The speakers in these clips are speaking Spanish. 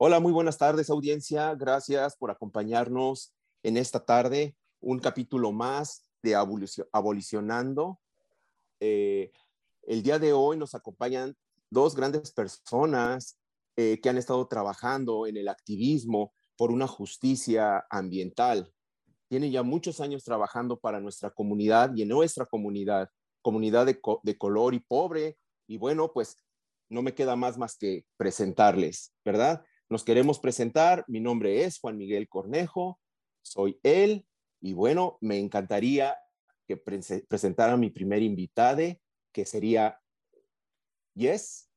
Hola, muy buenas tardes, audiencia. Gracias por acompañarnos en esta tarde. Un capítulo más de Abolicionando. Eh, el día de hoy nos acompañan dos grandes personas eh, que han estado trabajando en el activismo por una justicia ambiental. Tienen ya muchos años trabajando para nuestra comunidad y en nuestra comunidad, comunidad de, de color y pobre. Y bueno, pues no me queda más más que presentarles, ¿verdad? Nos queremos presentar. Mi nombre es Juan Miguel Cornejo, soy él y bueno, me encantaría que presentara a mi primer invitado, que sería Yes.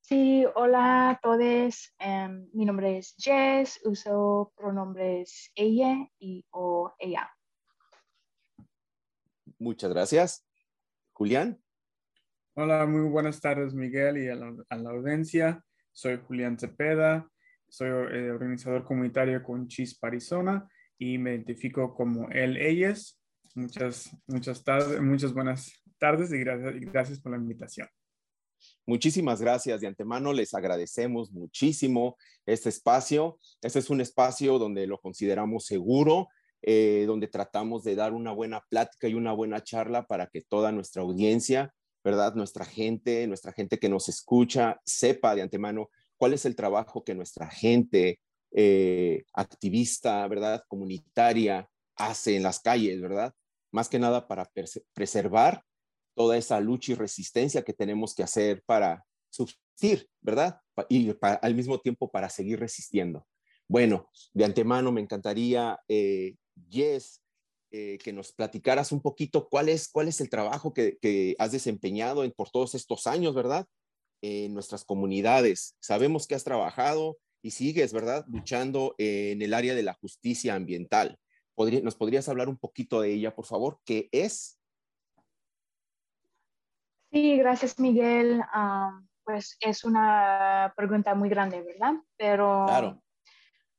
Sí, hola a todos. Em, mi nombre es Jess, uso pronombres ella y o ella. Muchas gracias. Julián. Hola, muy buenas tardes Miguel y a la audiencia. Soy Julián Cepeda, soy eh, organizador comunitario con Chispa Arizona y me identifico como él, ellas. Muchas, muchas tardes, muchas buenas tardes y gracias, gracias por la invitación. Muchísimas gracias. De antemano les agradecemos muchísimo este espacio. Este es un espacio donde lo consideramos seguro, eh, donde tratamos de dar una buena plática y una buena charla para que toda nuestra audiencia ¿verdad? Nuestra gente, nuestra gente que nos escucha, sepa de antemano cuál es el trabajo que nuestra gente eh, activista, ¿verdad? Comunitaria hace en las calles, ¿verdad? Más que nada para preservar toda esa lucha y resistencia que tenemos que hacer para subsistir, ¿verdad? Y al mismo tiempo para seguir resistiendo. Bueno, de antemano me encantaría, eh, Jess, eh, que nos platicaras un poquito cuál es, cuál es el trabajo que, has desempeñado en, por todos estos años, ¿verdad? En nuestras comunidades. Sabemos que has trabajado y sigues, ¿verdad? Luchando en el área de la justicia ambiental. ¿Nos podrías hablar un poquito de ella, por favor? ¿Qué es? Sí, gracias, Miguel. Ah, pues es una pregunta muy grande, ¿verdad? Pero, claro.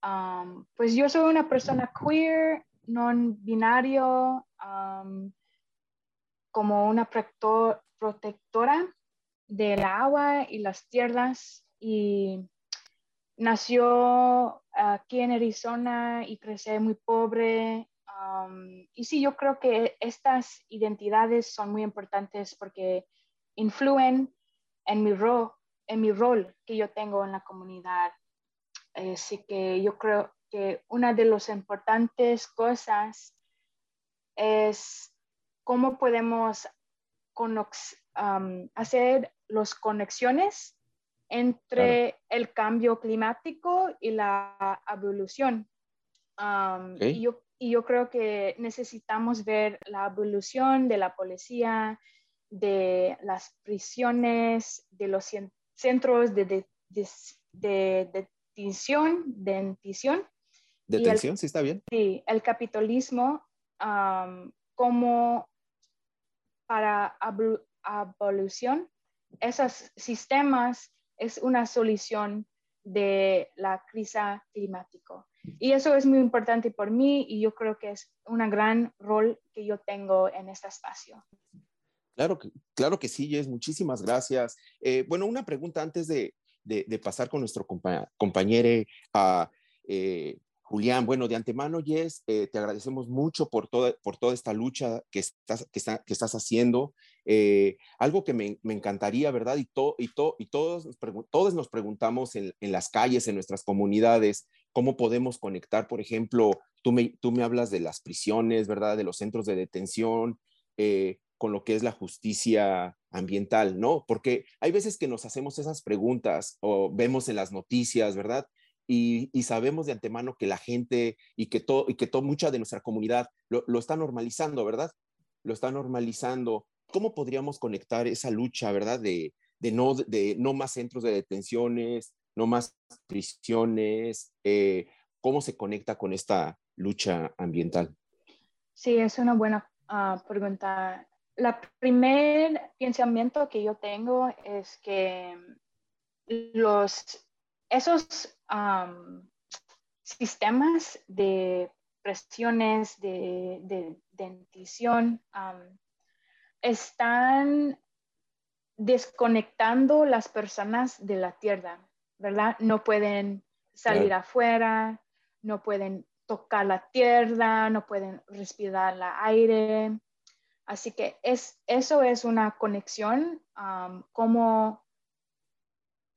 Ah, pues yo soy una persona queer non binario como una protectora del agua y las tierras y nació aquí en Arizona y crecí muy pobre. y sí, yo creo que estas identidades son muy importantes porque influyen en mi, rol, en mi rol que yo tengo en la comunidad. Así que yo creo, que una de las importantes cosas es cómo podemos hacer las conexiones entre el cambio climático y la evolución. y, yo, y, yo, creo que necesitamos ver la evolución de la policía, de las prisiones, de los centros de, de, de, detención, de Detención, sí está bien. Sí, el capitalismo como para abolición, esos sistemas es una solución de la crisis climática. Y eso es muy importante por mí y yo creo que es un gran rol que yo tengo en este espacio. Claro que, claro que sí, Jess, muchísimas gracias. Eh, bueno, una pregunta antes de, de, pasar con nuestro compañero a eh, Julián, bueno, de antemano, Jess, eh, te agradecemos mucho por toda, por toda esta lucha que estás, que que estás haciendo. Eh, algo que me, me, encantaría, ¿verdad? Y, to, y, to, y todos, todos nos preguntamos en, en, las calles, en nuestras comunidades, cómo podemos conectar, por ejemplo, tú me, tú me hablas de las prisiones, ¿verdad? De los centros de detención, eh, con lo que es la justicia ambiental, ¿no? Porque hay veces que nos hacemos esas preguntas o vemos en las noticias, ¿verdad? Y, sabemos de antemano que la gente y que, todo, y que todo, mucha de nuestra comunidad lo, lo, está normalizando, ¿verdad? Lo está normalizando. ¿Cómo podríamos conectar esa lucha, ¿verdad? De, de, no, de no más centros de detenciones, no más prisiones. Eh, ¿Cómo se conecta con esta lucha ambiental? Sí, es una buena ah, pregunta. La primer pensamiento que yo tengo es que los, esos sistemas de presiones de, de dentición están desconectando las personas de la tierra, ¿verdad? No pueden salir afuera, no pueden tocar la tierra, no pueden respirar el aire. Así que es, eso es una conexión, um, cómo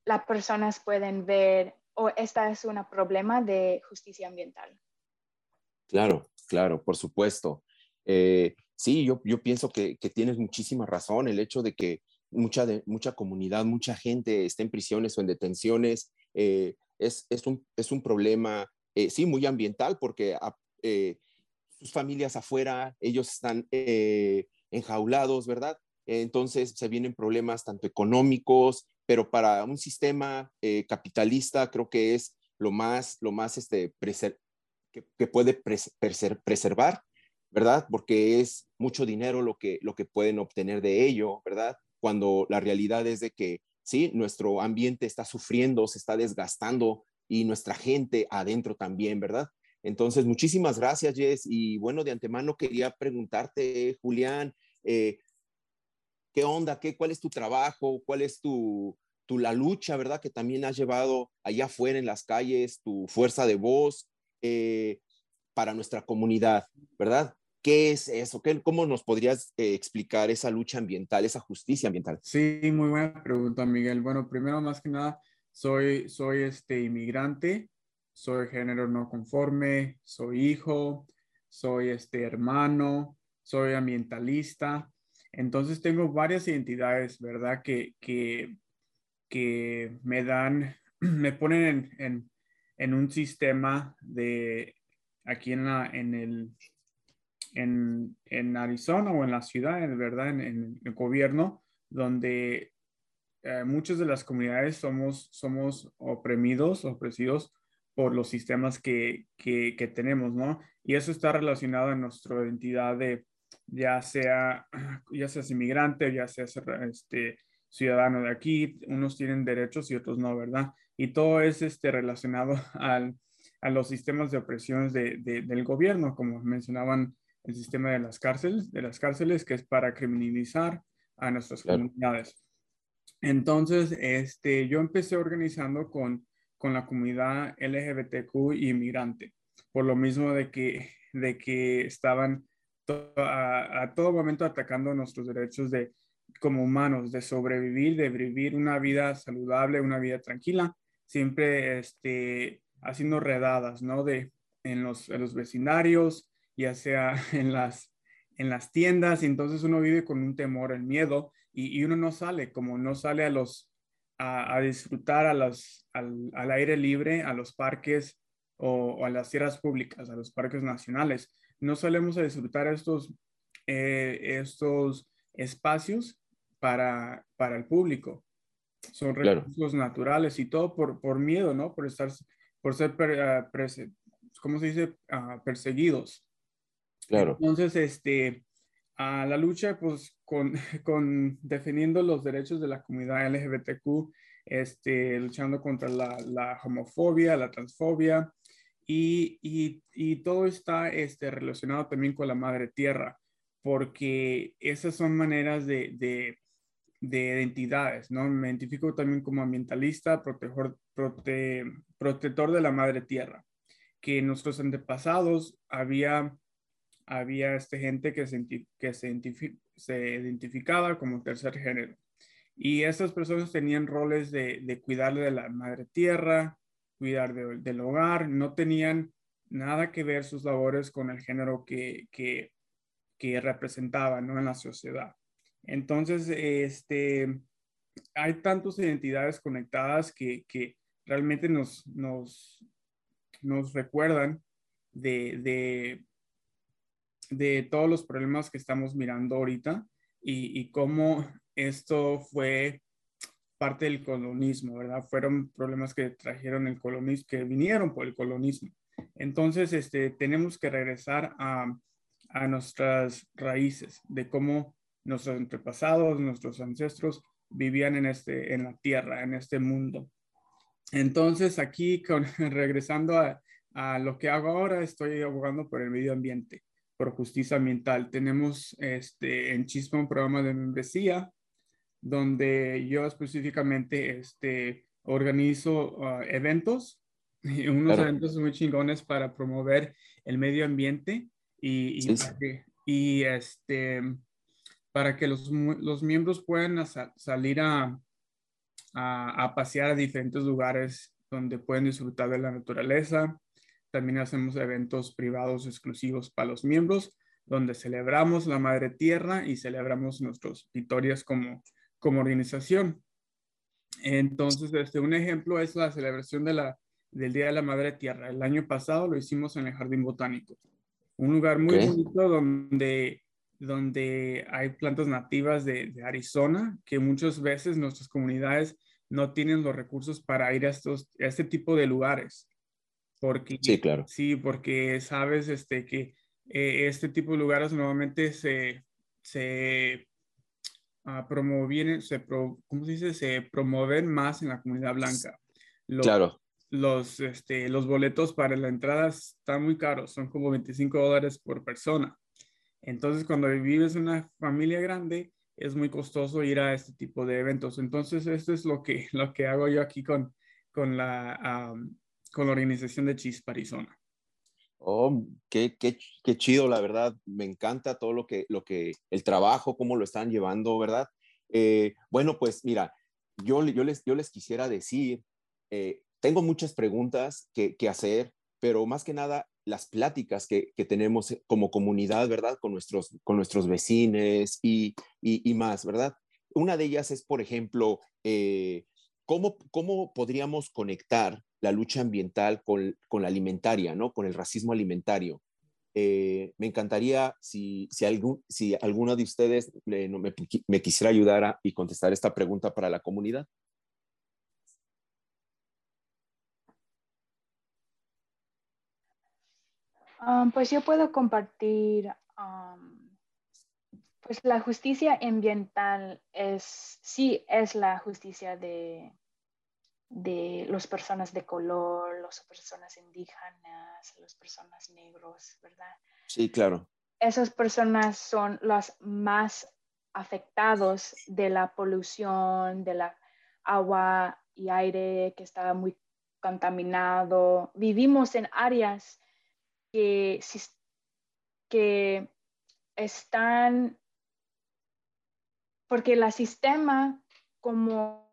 las personas pueden ver, o esta es un problema de justicia ambiental. Claro, claro, por supuesto. Eh, sí, yo, yo pienso que, que, tienes muchísima razón. El hecho de que mucha, de, mucha comunidad, mucha gente esté en prisiones o en detenciones, eh, es, es, un, es un problema, eh, sí, muy ambiental, porque ah, sus familias afuera, ellos están enjaulados, ¿verdad? Entonces se vienen problemas tanto económicos, pero para un sistema capitalista creo que es lo más, lo más este, que, que, puede preservar ¿verdad? Porque es mucho dinero lo que, lo que pueden obtener de ello, ¿verdad? Cuando la realidad es de que, sí, nuestro ambiente está sufriendo, se está desgastando y nuestra gente adentro también, ¿verdad? Entonces, muchísimas gracias, Jess. Y bueno, de antemano quería preguntarte, Julián, eh, ¿qué onda? ¿Qué, ¿Cuál es tu trabajo? ¿Cuál es tu, tu, la lucha, verdad? Que también has llevado allá afuera en las calles, tu fuerza de voz eh, para nuestra comunidad, ¿verdad? ¿Qué es eso? ¿Qué, ¿Cómo nos podrías eh, explicar esa lucha ambiental, esa justicia ambiental? Sí, muy buena pregunta, Miguel. Bueno, primero, más que nada, soy, soy este inmigrante, soy género no conforme, soy hijo, soy este hermano, soy ambientalista. Entonces tengo varias identidades, ¿verdad? Que, que, me dan, me ponen en, en, un sistema de aquí en, la, en el en, en, Arizona o en la ciudad, verdad, en, el gobierno, donde eh, muchas de las comunidades somos, somos oprimidos, opresidos por los sistemas que, que, que, tenemos, ¿no? Y eso está relacionado en nuestra identidad de, ya sea, ya seas inmigrante, ya seas este, ciudadano de aquí, unos tienen derechos y otros no, ¿verdad? Y todo es este, relacionado al, a los sistemas de opresiones de, de, del gobierno, como mencionaban el sistema de las cárceles, de las cárceles que es para criminalizar a nuestras comunidades. Entonces, este, yo empecé organizando con, con la comunidad LGBTQ y inmigrante, por lo mismo de que, de que estaban a, a, todo momento atacando nuestros derechos de, como humanos, de sobrevivir, de vivir una vida saludable, una vida tranquila, siempre este, haciendo redadas, ¿no? De, en, los, en los vecindarios, ya sea en las, en las tiendas, y entonces uno vive con un temor, el miedo, y, uno no sale, como no sale a los, a, disfrutar a los, al, aire libre, a los parques o, a las tierras públicas, a los parques nacionales. No solemos a disfrutar estos, eh, estos espacios para, para el público. Son recursos naturales y todo por, por miedo, ¿no? Por estar, por ser, uh, ¿cómo se dice? Uh, perseguidos. Claro. Entonces, este, a la lucha, pues, con, con defendiendo los derechos de la comunidad LGBTQ, este, luchando contra la, la homofobia, la transfobia, y, y, todo está este, relacionado también con la madre tierra, porque esas son maneras de, de, de identidades, ¿no? Me identifico también como ambientalista, protector, prote, protector de la madre tierra, que nuestros antepasados había había este gente que, se, que se, se, identificaba como tercer género. Y estas personas tenían roles de, de cuidarle de la madre tierra, cuidar del hogar, no tenían nada que ver sus labores con el género que, que, representaban ¿no? en la sociedad. Entonces, este, hay tantas identidades conectadas que, que realmente nos, nos, nos recuerdan de, de, de todos los problemas que estamos mirando ahorita y, cómo esto fue parte del colonismo, ¿verdad? Fueron problemas que trajeron el colonismo, que vinieron por el colonismo. Entonces, este, tenemos que regresar a, a nuestras raíces de cómo nuestros antepasados, nuestros ancestros vivían en, este, en la tierra, en este mundo. Entonces, aquí, regresando a, a lo que hago ahora, estoy abogando por el medio ambiente por justicia ambiental. Tenemos este, en Chispa un programa de membresía donde yo específicamente este, organizo ah, eventos, unos eventos muy chingones para promover el medio ambiente y, y, este, para que los, los miembros puedan salir a, a, a, pasear a diferentes lugares donde pueden disfrutar de la naturaleza. También hacemos eventos privados exclusivos para los miembros, donde celebramos la Madre Tierra y celebramos nuestras victorias como, como organización. Entonces, este, un ejemplo es la celebración de la, del Día de la Madre Tierra. El año pasado lo hicimos en el Jardín Botánico, un lugar muy bonito donde, donde hay plantas nativas de, de, Arizona que muchas veces nuestras comunidades no tienen los recursos para ir a, estos, a este tipo de lugares. Porque, sí, claro. Sí, porque sabes este, que eh, este tipo de lugares normalmente se, se uh, promoven, se ¿cómo se dice? Se promueven más en la comunidad blanca. claro. Los, este, los boletos para la entrada están muy caros, son como 25 dólares por persona. Entonces, cuando vives en una familia grande, es muy costoso ir a este tipo de eventos. Entonces, esto es lo que, lo que hago yo aquí con, con, la, con la organización de Chispa Arizona. Oh, qué, qué, qué, chido, la verdad. Me encanta todo lo que, lo que, el trabajo, cómo lo están llevando, ¿verdad? Eh, bueno, pues mira, yo, yo, les, yo les quisiera decir, eh, tengo muchas preguntas que, que, hacer, pero más que nada las pláticas que, que, tenemos como comunidad, ¿verdad? Con nuestros, con nuestros vecinos y, y, más, ¿verdad? Una de ellas es, por ejemplo, eh, ¿cómo, ¿cómo podríamos conectar la lucha ambiental con, con la alimentaria, ¿no? Con el racismo alimentario. Eh, me encantaría si, si, algún, si alguno de ustedes me, me, quisiera ayudar a, y contestar esta pregunta para la comunidad. Um, pues yo puedo compartir, um, pues la justicia ambiental es, sí es la justicia de, de las personas de color, las personas indígenas, las personas negros, ¿verdad? Sí, claro. Esas personas son las más afectados de la polución, de la agua y aire que está muy contaminado. Vivimos en áreas que, que están, porque el sistema como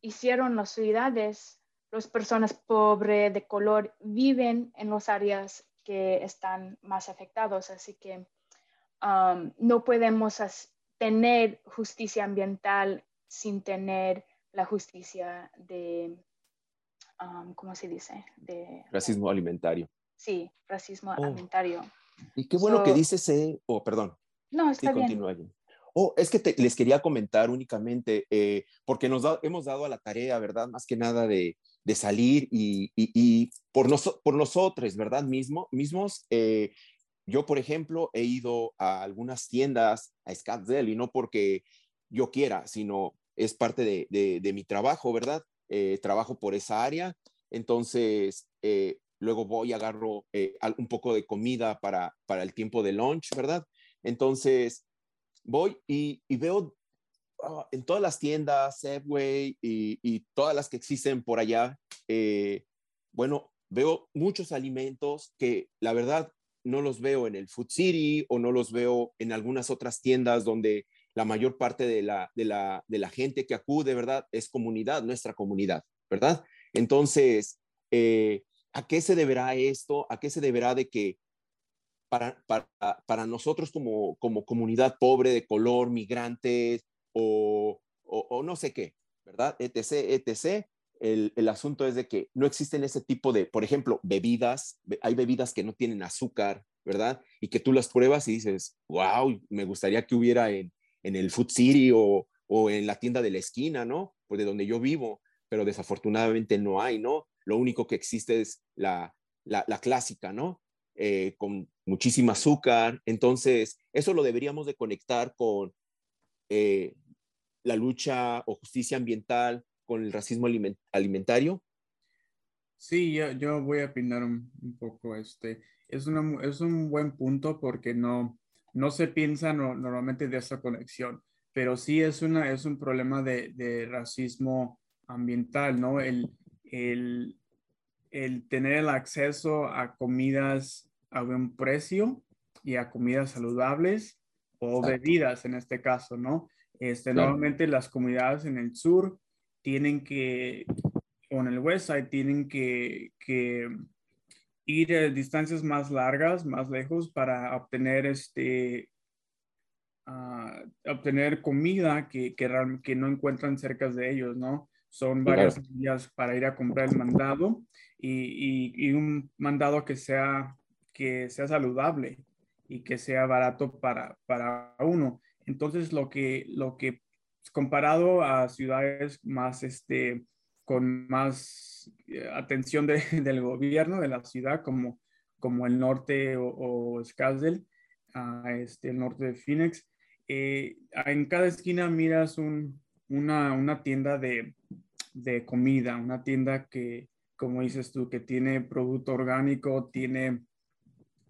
hicieron las ciudades, las personas pobres de color viven en las áreas que están más afectados, así que um, no podemos tener justicia ambiental sin tener la justicia de, um, ¿cómo se dice? De, racismo alimentario. Sí, racismo oh. alimentario. Y qué bueno que dices, eh, oh, perdón. No, está bien. Oh, es que les quería comentar únicamente, eh, porque nos hemos dado a la tarea, ¿verdad? Más que nada de, salir y, por, por nosotros, ¿verdad? Mismo, mismos, eh, yo, por ejemplo, he ido a algunas tiendas, a Scottsdale, y no porque yo quiera, sino es parte de, mi trabajo, ¿verdad? Eh, trabajo por esa área, entonces luego voy agarro un poco de comida para, para el tiempo de lunch, ¿verdad? Entonces, voy y, veo ah, en todas las tiendas, Subway y, todas las que existen por allá, eh, bueno, veo muchos alimentos que la verdad no los veo en el Food City o no los veo en algunas otras tiendas donde la mayor parte de la, de la, de la gente que acude, ¿verdad? Es comunidad, nuestra comunidad, ¿verdad? Entonces, eh, ¿a qué se deberá esto? ¿A qué se deberá de que para, para, para nosotros como, como comunidad pobre de color, migrantes o, o, no sé qué, ¿verdad? etc., etc. El, el, asunto es de que no existen ese tipo de, por ejemplo, bebidas, hay bebidas que no tienen azúcar, ¿verdad? Y que tú las pruebas y dices, wow, me gustaría que hubiera en, en el Food City o, o en la tienda de la esquina, ¿no? Pues de donde yo vivo, pero desafortunadamente no hay, ¿no? Lo único que existe es la, la, la clásica, ¿no? Eh, con muchísima azúcar. Entonces, eso lo deberíamos de conectar con eh, la lucha o justicia ambiental, con el racismo alimentario. Sí, yo, voy a opinar un, poco. Este, es, una, es un buen punto porque no, no se piensa normalmente de esa conexión, pero sí es, una, es un problema de, de racismo ambiental, ¿no? El, el, el tener el acceso a comidas a buen precio y a comidas saludables o bebidas en este caso, ¿no? Este, Normalmente las comunidades en el sur tienen que, o en el website, tienen que, que ir a distancias más largas, más lejos para obtener este, uh, obtener comida que, que, que, no encuentran cerca de ellos, ¿no? Son varias días para ir a comprar el mandado y, y, y, un mandado que sea, que sea saludable y que sea barato para, para uno. Entonces, lo que, lo que comparado a ciudades más, este, con más eh, atención de, del gobierno de la ciudad, como, como el norte o, o Scasdale, este, el norte de Phoenix, eh, en cada esquina miras un, una, una, tienda de, de, comida, una tienda que, como dices tú, que tiene producto orgánico, tiene,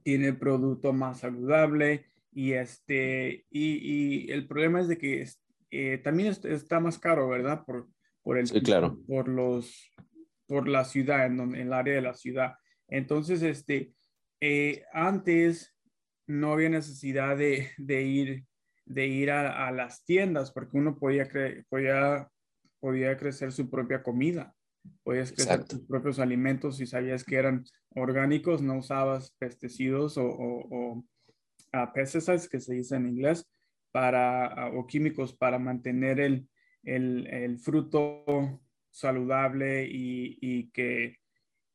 tiene producto más saludable y, este, y, y el problema es de que eh, también está más caro, ¿verdad? Por, por, el, claro. por, los, por la ciudad, en, en, el área de la ciudad. Entonces, este, eh, antes no había necesidad de, de ir, de ir a, a, las tiendas porque uno podía, cre podía, podía crecer su propia comida. Podías crecer tus propios alimentos si sabías que eran orgánicos, no usabas pesticidas o, o, o uh, pesticides, que se dice en inglés, para, o químicos para mantener el, el, el fruto saludable y, y, que,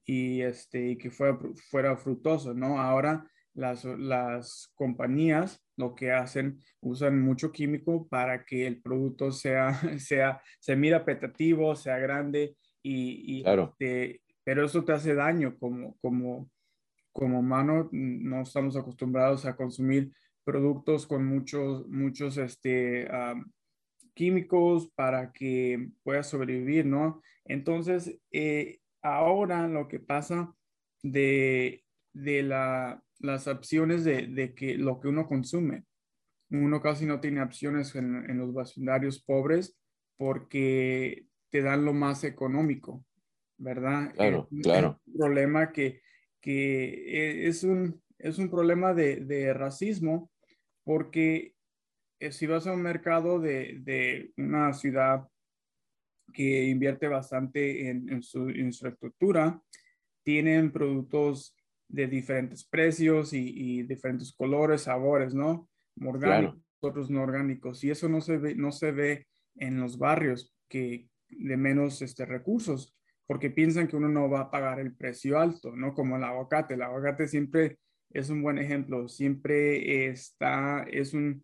y este, y que fuera, fuera frutoso, ¿no? Ahora las, las compañías lo que hacen, usan mucho químico para que el producto sea, sea, se mira apetativo, sea grande y, y claro. te, pero eso te hace daño como, como, como humano, no estamos acostumbrados a consumir productos con muchos, muchos este, um, químicos para que pueda sobrevivir, ¿no? Entonces, eh, ahora lo que pasa de, de la, las opciones de, de, que lo que uno consume, uno casi no tiene opciones en, en los vecindarios pobres porque te dan lo más económico, ¿verdad? Claro, es, claro. Es un problema que, que es, un, es un problema de, de racismo porque eh, si vas a un mercado de, de una ciudad que invierte bastante en, en, su infraestructura, tienen productos de diferentes precios y, y diferentes colores, sabores, ¿no? Orgánicos, claro. otros no orgánicos. Y eso no se ve, no se ve en los barrios que de menos este, recursos, porque piensan que uno no va a pagar el precio alto, ¿no? Como el aguacate. El aguacate siempre es un buen ejemplo. Siempre está, es un,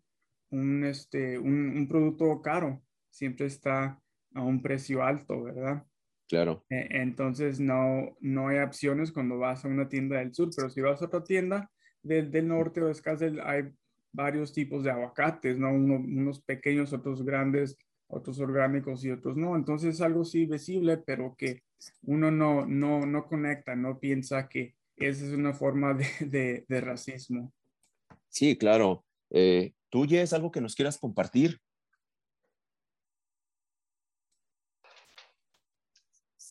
un, este, un, un, producto caro, siempre está a un precio alto, ¿verdad? Claro. E, entonces no, no hay opciones cuando vas a una tienda del sur, pero si vas a otra tienda del, del norte o de hay varios tipos de aguacates, ¿no? Uno, unos pequeños, otros grandes, otros orgánicos y otros no. Entonces es algo sí visible, pero que uno no, no, no conecta, no piensa que esa es una forma de, de, de racismo. Sí, claro. Eh, ¿Tú, ya es algo que nos quieras compartir?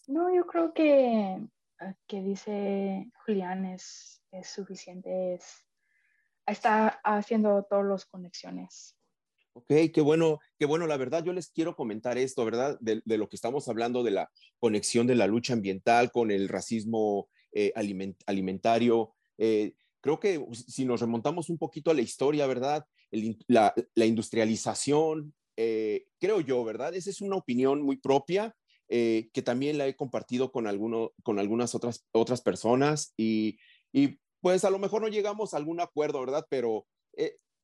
No, yo creo que ah, que dice Julián es, es suficiente, es, está haciendo todas las conexiones. Ok, qué bueno, qué bueno. La verdad, yo les quiero comentar esto, ¿verdad? De, lo que estamos hablando de la conexión de la lucha ambiental con el racismo eh, aliment alimentario. Eh, creo que si nos remontamos un poquito a la historia, ¿verdad? La, industrialización, eh, creo yo, ¿verdad? Esa es una opinión muy propia que también la he compartido con, alguno, con algunas otras, otras personas y, y, pues a lo mejor no llegamos a algún acuerdo, ¿verdad? Pero,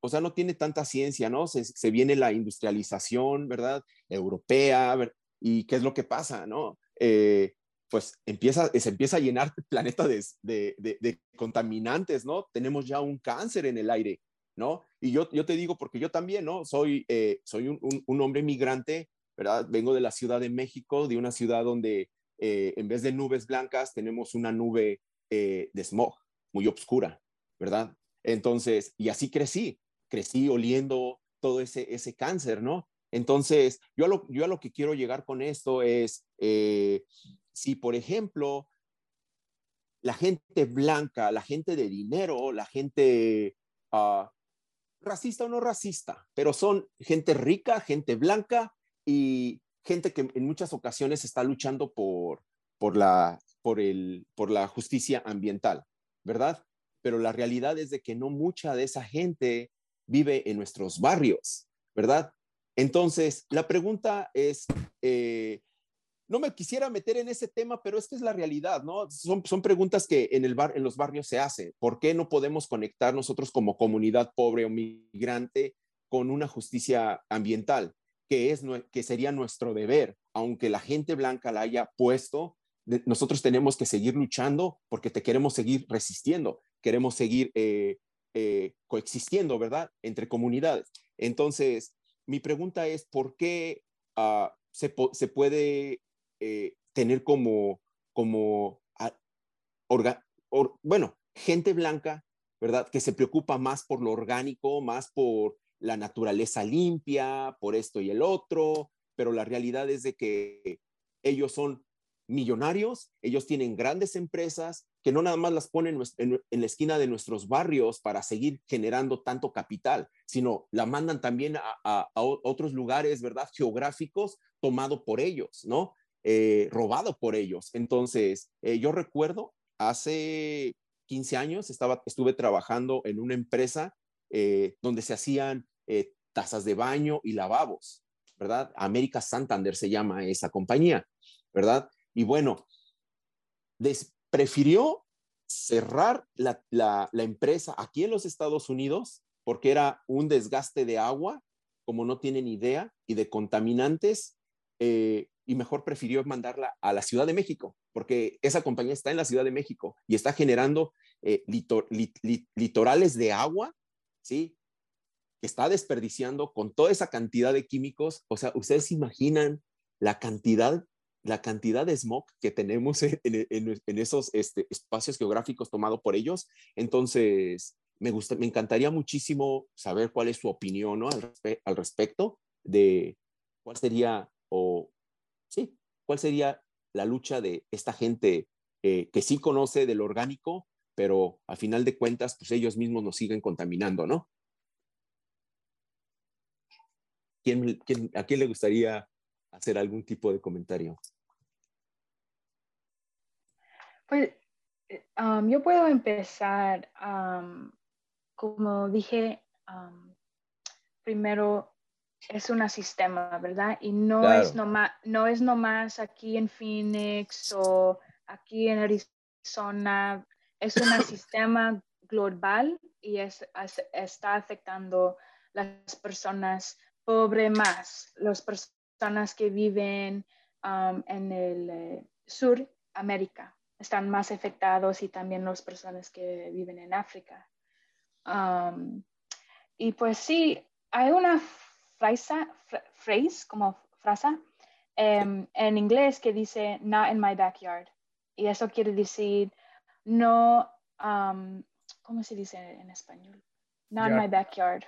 o sea, no tiene tanta ciencia, ¿no? Se, viene la industrialización, ¿verdad? Europea, ¿y qué es lo que pasa, ¿no? Eh, pues empieza, se empieza a llenar el planeta de, de, contaminantes, ¿no? Tenemos ya un cáncer en el aire, ¿no? Y yo, yo te digo, porque yo también, ¿no? Soy, eh, soy un, un, hombre migrante, ¿verdad? Vengo de la Ciudad de México, de una ciudad donde eh, en vez de nubes blancas tenemos una nube de smog muy oscura, ¿verdad? Entonces, y así crecí, crecí oliendo todo ese, ese cáncer, ¿no? Entonces, yo a lo, yo a lo que quiero llegar con esto es, eh, si por ejemplo, la gente blanca, la gente de dinero, la gente ah, racista o no racista, pero son gente rica, gente blanca y gente que en muchas ocasiones está luchando por, por, la, por, el, por la justicia ambiental, ¿verdad? Pero la realidad es de que no mucha de esa gente vive en nuestros barrios, ¿verdad? Entonces, la pregunta es, eh, no me quisiera meter en ese tema, pero esta es la realidad, ¿no? Son, son preguntas que en, el bar, en los barrios se hacen. ¿Por qué no podemos conectar nosotros como comunidad pobre o migrante con una justicia ambiental? Que, es, que sería nuestro deber, aunque la gente blanca la haya puesto, nosotros tenemos que seguir luchando porque te queremos seguir resistiendo, queremos seguir eh, eh, coexistiendo, ¿verdad? Entre comunidades. Entonces, mi pregunta es, ¿por qué uh, se, puede eh, tener como, como bueno, gente blanca, ¿verdad? Que se preocupa más por lo orgánico, más por la naturaleza limpia, por esto y el otro, pero la realidad es de que ellos son millonarios, ellos tienen grandes empresas que no nada más las ponen en, la esquina de nuestros barrios para seguir generando tanto capital, sino la mandan también a, otros lugares, ¿verdad? Geográficos tomado por ellos, ¿no? Eh, robado por ellos. Entonces, eh, yo recuerdo hace 15 años estaba, estuve trabajando en una empresa eh, donde se hacían tazas de baño y lavabos, ¿verdad? América Santander se llama esa compañía, ¿verdad? Y bueno, prefirió cerrar la, empresa aquí en los Estados Unidos porque era un desgaste de agua, como no tienen idea, y de contaminantes, eh, y mejor prefirió mandarla a la Ciudad de México, porque esa compañía está en la Ciudad de México y está generando eh, litorales de agua, ¿sí? Que está desperdiciando con toda esa cantidad de químicos. O sea, ustedes imaginan la cantidad la cantidad de smog que tenemos en, esos este, espacios geográficos tomados por ellos. Entonces, me, gusta, me encantaría muchísimo saber cuál es su opinión al, respecto de cuál sería, o sí, cuál sería la lucha de esta gente eh, que sí conoce del orgánico, pero al final de cuentas, pues ellos mismos nos siguen contaminando, ¿no? ¿Quién, a quién le gustaría hacer algún tipo de comentario? Pues yo puedo empezar, como dije, primero es un sistema, ¿verdad? Y no, es nomás, no es nomás aquí en Phoenix o aquí en Arizona, es un sistema global y es, está afectando las personas pobres más, las personas que viven en el eh, sur América están más afectados y también las personas que viven en África. Um, y pues sí, hay una frase, phrase, como frase em, en inglés que dice not in my backyard. Y eso quiere decir no, um, ¿cómo se dice en español? Not in my backyard.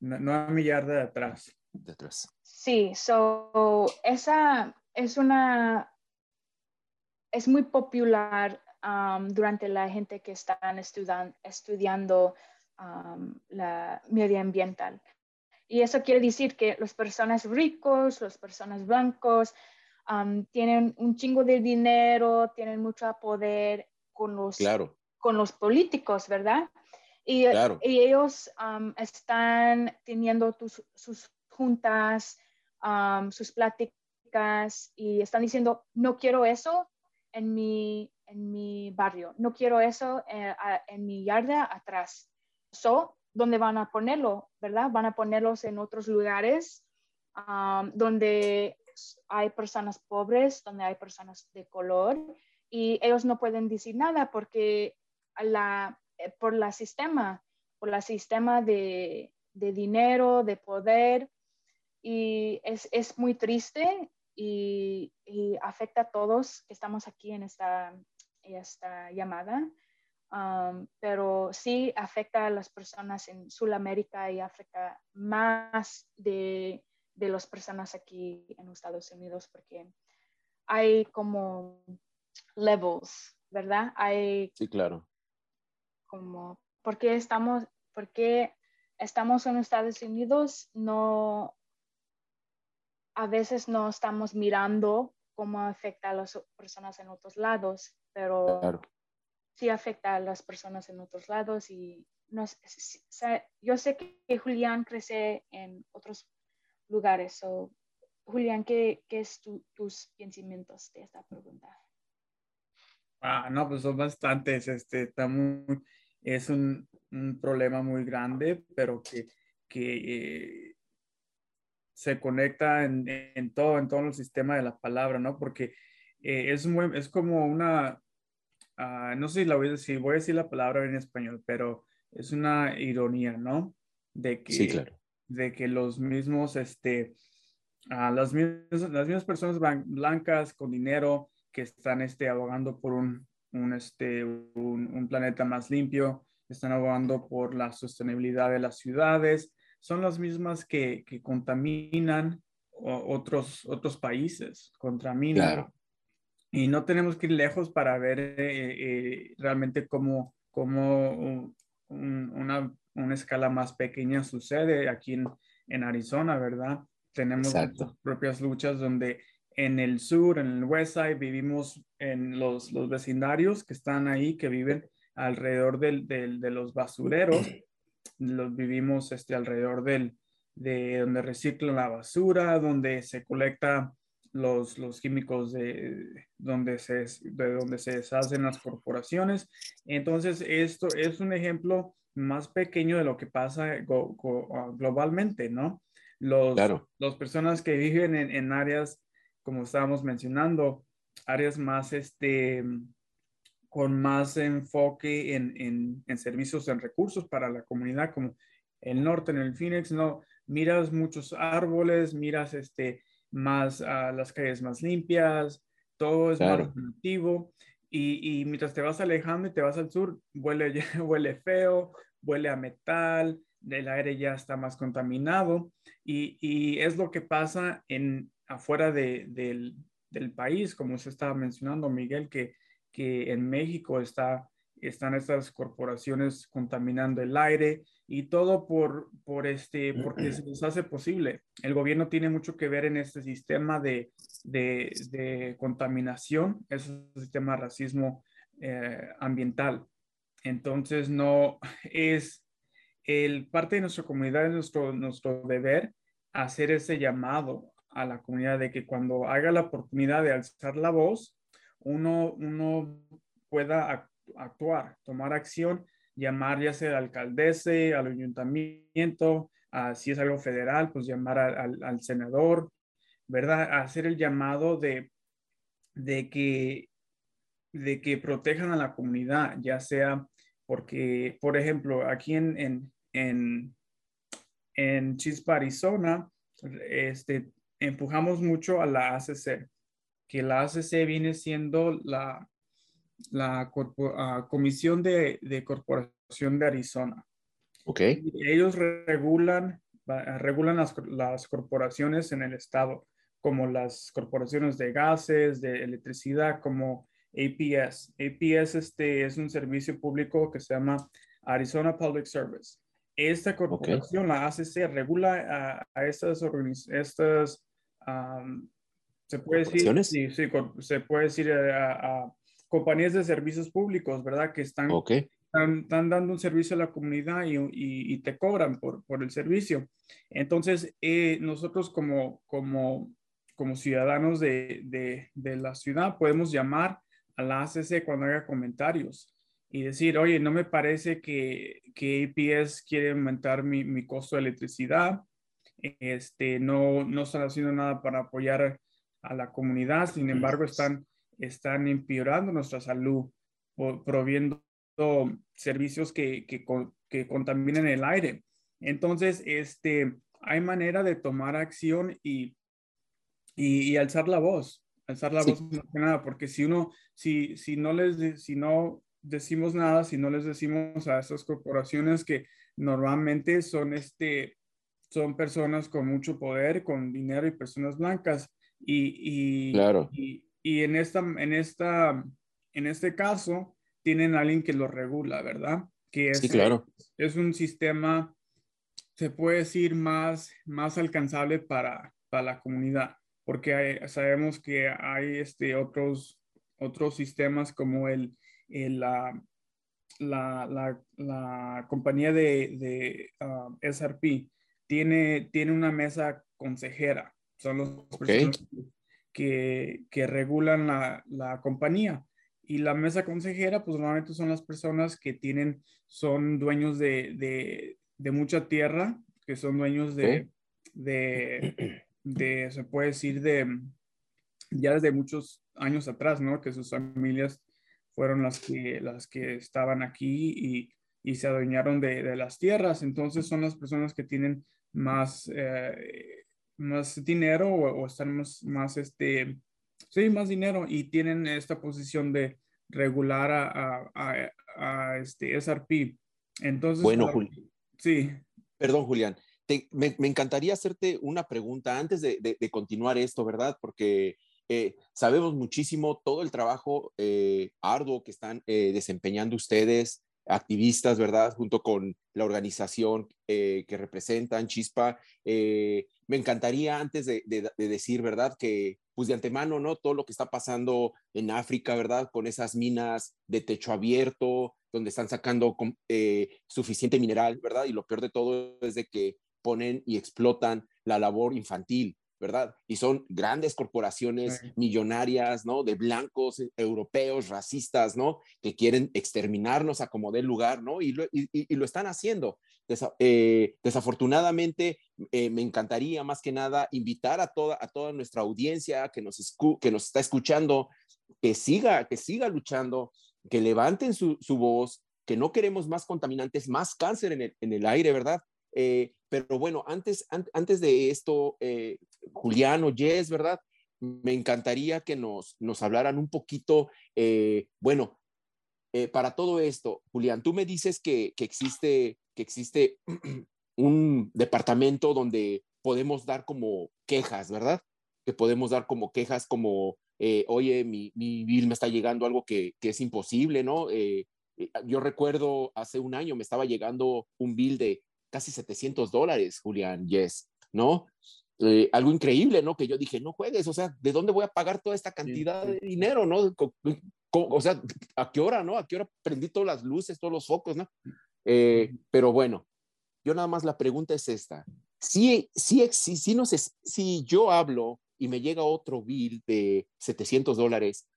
No, no a mi yarda de atrás. De atrás. Sí, so esa es una es muy popular um, durante la gente que están estudiando um, la medio ambiental. Y eso quiere decir que las personas ricos, las personas blancos, um, tienen un chingo de dinero, tienen mucho poder con los, con los políticos, ¿verdad? Y, y ellos están teniendo sus juntas, sus pláticas y están diciendo, no quiero eso, en mi, en mi barrio. No quiero eso eh, en mi yarda atrás. So, ¿dónde van a ponerlo? ¿Verdad? Van a ponerlos en otros lugares um, donde hay personas pobres, donde hay personas de color y ellos no pueden decir nada porque la, eh, por la sistema, por la sistema de, de dinero, de poder y es, es muy triste y, afecta a todos que estamos aquí en esta, esta llamada. um, pero sí afecta a las personas en Sudamérica y África más de, de las personas aquí en Estados Unidos porque hay como levels, ¿verdad? Hay sí, claro. Como, ¿por qué estamos, por qué estamos en Estados Unidos? No, a veces no estamos mirando cómo afecta a las personas en otros lados, pero sí afecta a las personas en otros lados y no, yo sé que Julián crece en otros lugares. o Julián, ¿qué, qué es tus pensamientos de esta pregunta? Ah, no, pues son bastantes. Este, está muy, es un, un problema muy grande, pero que, que eh, se conecta en, en, todo, en todo el sistema de la palabra, ¿no? Porque eh, es, muy, es como una, uh, no sé si la voy a decir, voy a decir la palabra en español, pero es una ironía, ¿no? De que, sí, claro. de que los mismos, este, a las, mismas, las mismas personas blancas con dinero que están este, abogando por un, un, este, un, un, planeta más limpio, están abogando por la sostenibilidad de las ciudades, son las mismas que, que contaminan otros, otros países, contaminan. Claro. Y no tenemos que ir lejos para ver eh, eh, realmente cómo, cómo un, una, una escala más pequeña sucede aquí en, en Arizona, ¿verdad? Tenemos propias luchas donde en el sur, en el west side, vivimos en los, los vecindarios que están ahí, que viven alrededor del, del, de los basureros. Los vivimos este, alrededor del, de donde reciclan la basura, donde se colecta los, los químicos de donde, se, de donde se deshacen las corporaciones. Entonces, esto es un ejemplo más pequeño de lo que pasa globalmente, ¿no? Los, Las personas que viven en, áreas, como estábamos mencionando, áreas más, este, con más enfoque en, en, servicios, en recursos para la comunidad, como el norte, en el Phoenix, no, miras muchos árboles, miras este, más a las calles más limpias, todo es más activo. Y, y, mientras te vas alejando y te vas al sur, huele, huele feo, huele a metal, el aire ya está más contaminado y, y es lo que pasa en afuera de, del, del, país, como se estaba mencionando, Miguel, que, que en México está, están estas corporaciones contaminando el aire y todo por, por este, porque se les hace posible. El gobierno tiene mucho que ver en este sistema de, de, contaminación, es un sistema de racismo eh, ambiental. Entonces, no es el parte de nuestra comunidad es nuestro, nuestro deber hacer ese llamado a la comunidad de que cuando haga la oportunidad de alzar la voz, uno, uno pueda actuar, tomar acción, llamar ya sea al alcaldese, al ayuntamiento, si es algo federal, pues llamar al, al senador, ¿verdad? Hacer el llamado de, de, que, de que protejan a la comunidad, ya sea porque, por ejemplo, aquí en, en, en, en Chispa, Arizona, este, empujamos mucho a la ACC, que la ACC viene siendo la, la uh, Comisión de, de, Corporación de Arizona. Ok. Ellos regulan, regulan las, las, corporaciones en el estado, como las corporaciones de gases, de electricidad, como APS. APS este, es un servicio público que se llama Arizona Public Service. Esta corporación, la ACC, regula a, estas estas, se puede decir, sí, sí, se puede decir a, compañías de servicios públicos, ¿verdad? Que están, están, dando un servicio a la comunidad y, y, te cobran por, por, el servicio. Entonces, eh, nosotros como, como, como ciudadanos de, de, de la ciudad podemos llamar a la ACC cuando haga comentarios y decir, oye, no me parece que, que APS quiere aumentar mi, mi, costo de electricidad, este, no, no están haciendo nada para apoyar a la comunidad, sin embargo, están, están empeorando nuestra salud, proviendo servicios que, que, que contaminan el aire. Entonces, este, hay manera de tomar acción y, y, y alzar la voz alzar la voz nada, porque si uno, si, si no les, si no decimos nada si no les decimos a esas corporaciones que normalmente son, este, son personas con mucho poder, con dinero y personas blancas. Y, y, claro. y, y en, esta, en, esta, en este caso tienen a alguien que lo regula, ¿verdad? Que es, sí, claro. es un sistema, se puede decir, más, más alcanzable para, para la comunidad, porque sabemos que hay este, otros, otros sistemas como el, la, la, la, compañía de, de uh, SRP tiene, tiene una mesa consejera. Son los que, que, regulan la, la, compañía. Y la mesa consejera, pues normalmente son las personas que tienen, son dueños de, de, de mucha tierra, que son dueños de, de, de, se puede decir, de ya desde muchos años atrás, ¿no? Que sus familias fueron las que, las que estaban aquí y, y se adueñaron de, de, las tierras. Entonces son las personas que tienen más, eh, más dinero o, están más, más, este, sí, más dinero y tienen esta posición de regular a, a, a, este SRP. Entonces, bueno, Julián. Sí. Perdón, Julián. me, me, encantaría hacerte una pregunta antes de, de, de continuar esto, ¿verdad? Porque eh, sabemos muchísimo todo el trabajo eh, arduo que están eh, desempeñando ustedes, activistas, ¿verdad? Junto con la organización que representan, Chispa. Me encantaría antes de, decir, ¿verdad? Que pues de antemano, ¿no? Todo lo que está pasando en África, ¿verdad? Con esas minas de techo abierto, donde están sacando suficiente mineral, ¿verdad? Y lo peor de todo es de que ponen y explotan la labor infantil, ¿verdad? Y son grandes corporaciones millonarias, ¿no? De blancos eh, europeos, racistas, ¿no? Que quieren exterminarnos a como dé lugar, ¿no? Y lo, y, lo están haciendo. Eh, desafortunadamente, eh, me encantaría más que nada invitar a toda, a toda nuestra audiencia que nos, que nos está escuchando, que siga, que siga luchando, que levanten su, su voz, que no queremos más contaminantes, más cáncer en el, en el aire, ¿verdad? Eh, pero bueno, antes, antes de esto, Julián o Jess, ¿verdad? Me encantaría que nos, nos hablaran un poquito, bueno, para todo esto, Julián, tú me dices que, que existe, que existe un departamento donde podemos dar como quejas, ¿verdad? Que podemos dar como quejas como, oye, mi, mi, bill me está llegando algo que, que es imposible, ¿no? yo recuerdo hace un año me estaba llegando un bill de casi 700 dólares, Julián, yes, ¿no? Eh, algo increíble, ¿no? Que yo dije, no juegues, o sea, ¿de dónde voy a pagar toda esta cantidad de dinero, ¿no? O sea, ¿a qué hora, no? ¿A qué hora prendí todas las luces, todos los focos, ¿no? Eh, pero bueno, yo nada más la pregunta es esta. Si, si, si, si, no sé, si yo hablo y me llega otro bill de 700 dólares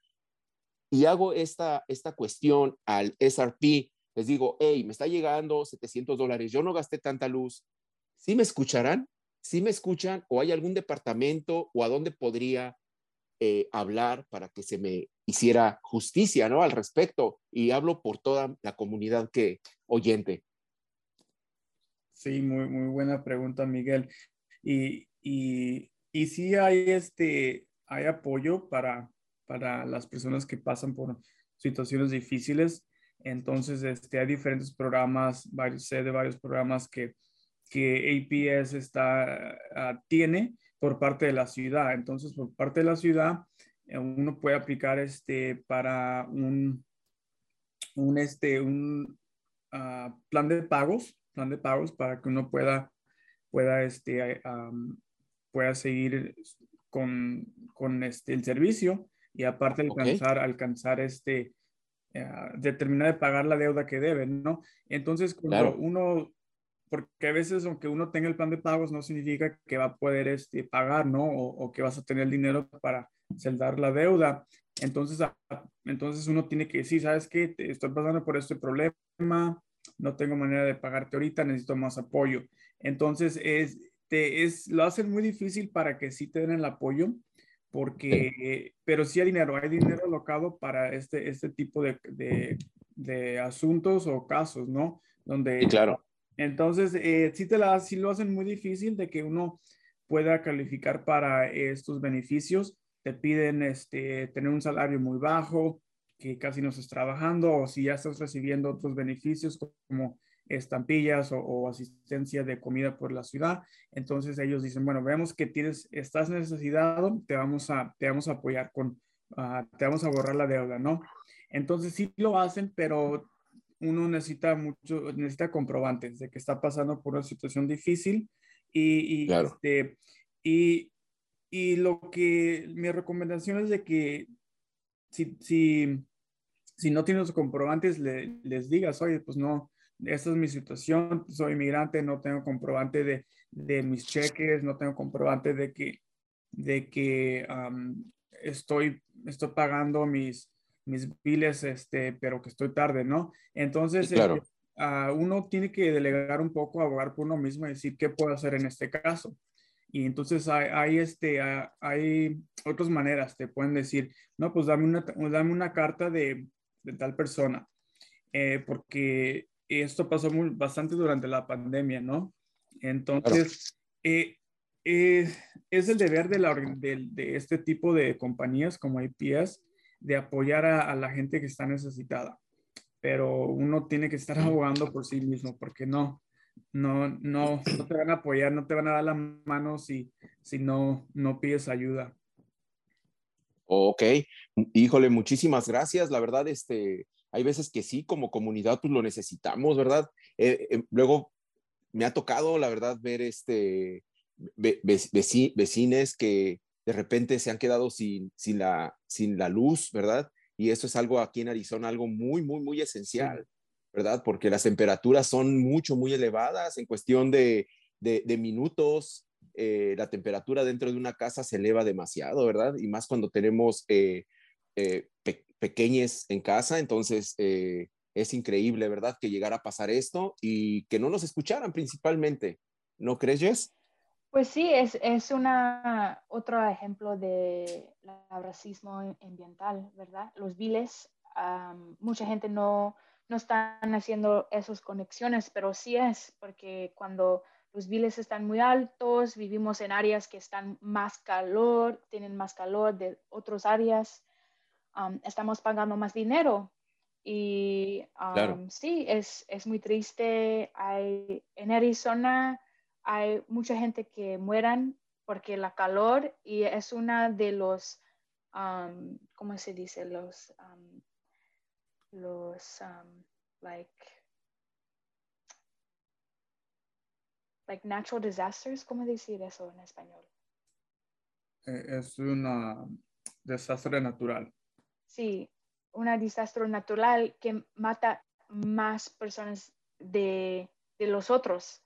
y hago esta, esta cuestión al SRP les digo, hey, me está llegando 700 dólares, yo no gasté tanta luz, ¿sí me escucharán? ¿Sí me escuchan? ¿O hay algún departamento o a dónde podría eh, hablar para que se me hiciera justicia, ¿no? Al respecto. Y hablo por toda la comunidad que oyente. Sí, muy, muy buena pregunta, Miguel. Y, y, y sí hay, este, hay apoyo para, para las personas que pasan por situaciones difíciles. Entonces, este, hay diferentes programas, varios, sé de varios programas que, que APS está, ah, tiene por parte de la ciudad. Entonces, por parte de la ciudad, eh, uno puede aplicar este, para un, un, este, un uh, plan de pagos, plan de pagos para que uno pueda, pueda, este, um, pueda seguir con, con este, el servicio y aparte alcanzar, alcanzar este, determinar de pagar la deuda que deben, ¿no? Entonces, cuando uno, porque a veces aunque uno tenga el plan de pagos, no significa que va a poder este, pagar, ¿no? O, que vas a tener dinero para saldar la deuda. Entonces, entonces uno tiene que decir, ¿sabes qué? estoy pasando por este problema, no tengo manera de pagarte ahorita, necesito más apoyo. Entonces, es, te, es, lo hacen muy difícil para que sí te den el apoyo, porque, pero sí hay dinero, hay dinero alocado para este, este tipo de, de, de asuntos o casos, ¿no? Donde, claro. Entonces, eh, sí, te la, sí lo hacen muy difícil de que uno pueda calificar para estos beneficios. Te piden este, tener un salario muy bajo, que casi no estás trabajando o si ya estás recibiendo otros beneficios como estampillas o, asistencia de comida por la ciudad. Entonces ellos dicen, bueno, vemos que tienes, estás necesitado, te vamos a, te vamos a apoyar con, ah, te vamos a borrar la deuda, ¿no? Entonces sí lo hacen, pero uno necesita mucho, necesita comprobantes de que está pasando por una situación difícil y, y, este, y, y lo que mi recomendación es de que si, si, si no tienes comprobantes, les digas, oye, pues no, esta es mi situación, soy inmigrante, no tengo comprobante de, de mis cheques, no tengo comprobante de que, de que estoy, estoy pagando mis, mis biles, este, pero que estoy tarde, ¿no? Entonces, claro. Este, uno tiene que delegar un poco, abogar por uno mismo y decir qué puedo hacer en este caso. Y entonces hay, hay este, hay otras maneras, te pueden decir, no, pues dame una, dame una carta de, de tal persona, eh, porque esto pasó muy, bastante durante la pandemia, ¿no? Entonces, eh, eh, es el deber de, la, de, de, este tipo de compañías como IPS de apoyar a, la gente que está necesitada. Pero uno tiene que estar abogando por sí mismo, porque no, no, no, no te van a apoyar, no te van a dar la mano si, si no, no pides ayuda. Ok, híjole, muchísimas gracias. La verdad, este, hay veces que sí, como comunidad, pues lo necesitamos, ¿verdad? Eh, eh, luego me ha tocado, la verdad, ver este, vecines que de repente se han quedado sin, sin, la, sin la luz, ¿verdad? Y eso es algo aquí en Arizona, algo muy, muy, muy esencial. ¿verdad? Porque las temperaturas son mucho, muy elevadas en cuestión de, de, minutos. Eh, la temperatura dentro de una casa se eleva demasiado, ¿verdad? Y más cuando tenemos eh, eh, en casa, entonces es increíble, ¿verdad? Que llegara a pasar esto y que no nos escucharan principalmente, ¿no crees, Jess? Pues sí, es, es una, otro ejemplo de racismo ambiental, ¿verdad? Los viles, mucha gente no, no están haciendo esas conexiones, pero sí es, porque cuando los biles están muy altos, vivimos en áreas que están más calor, tienen más calor de otras áreas, um, estamos pagando más dinero. Y um, sí, es, es, muy triste. Hay, en Arizona hay mucha gente que mueran porque la calor y es una de los, um, ¿cómo se dice? Los los um, like like natural disasters, ¿cómo decir eso en español? Eh, es un desastre natural. Sí, un desastre natural que mata más personas de, de los otros,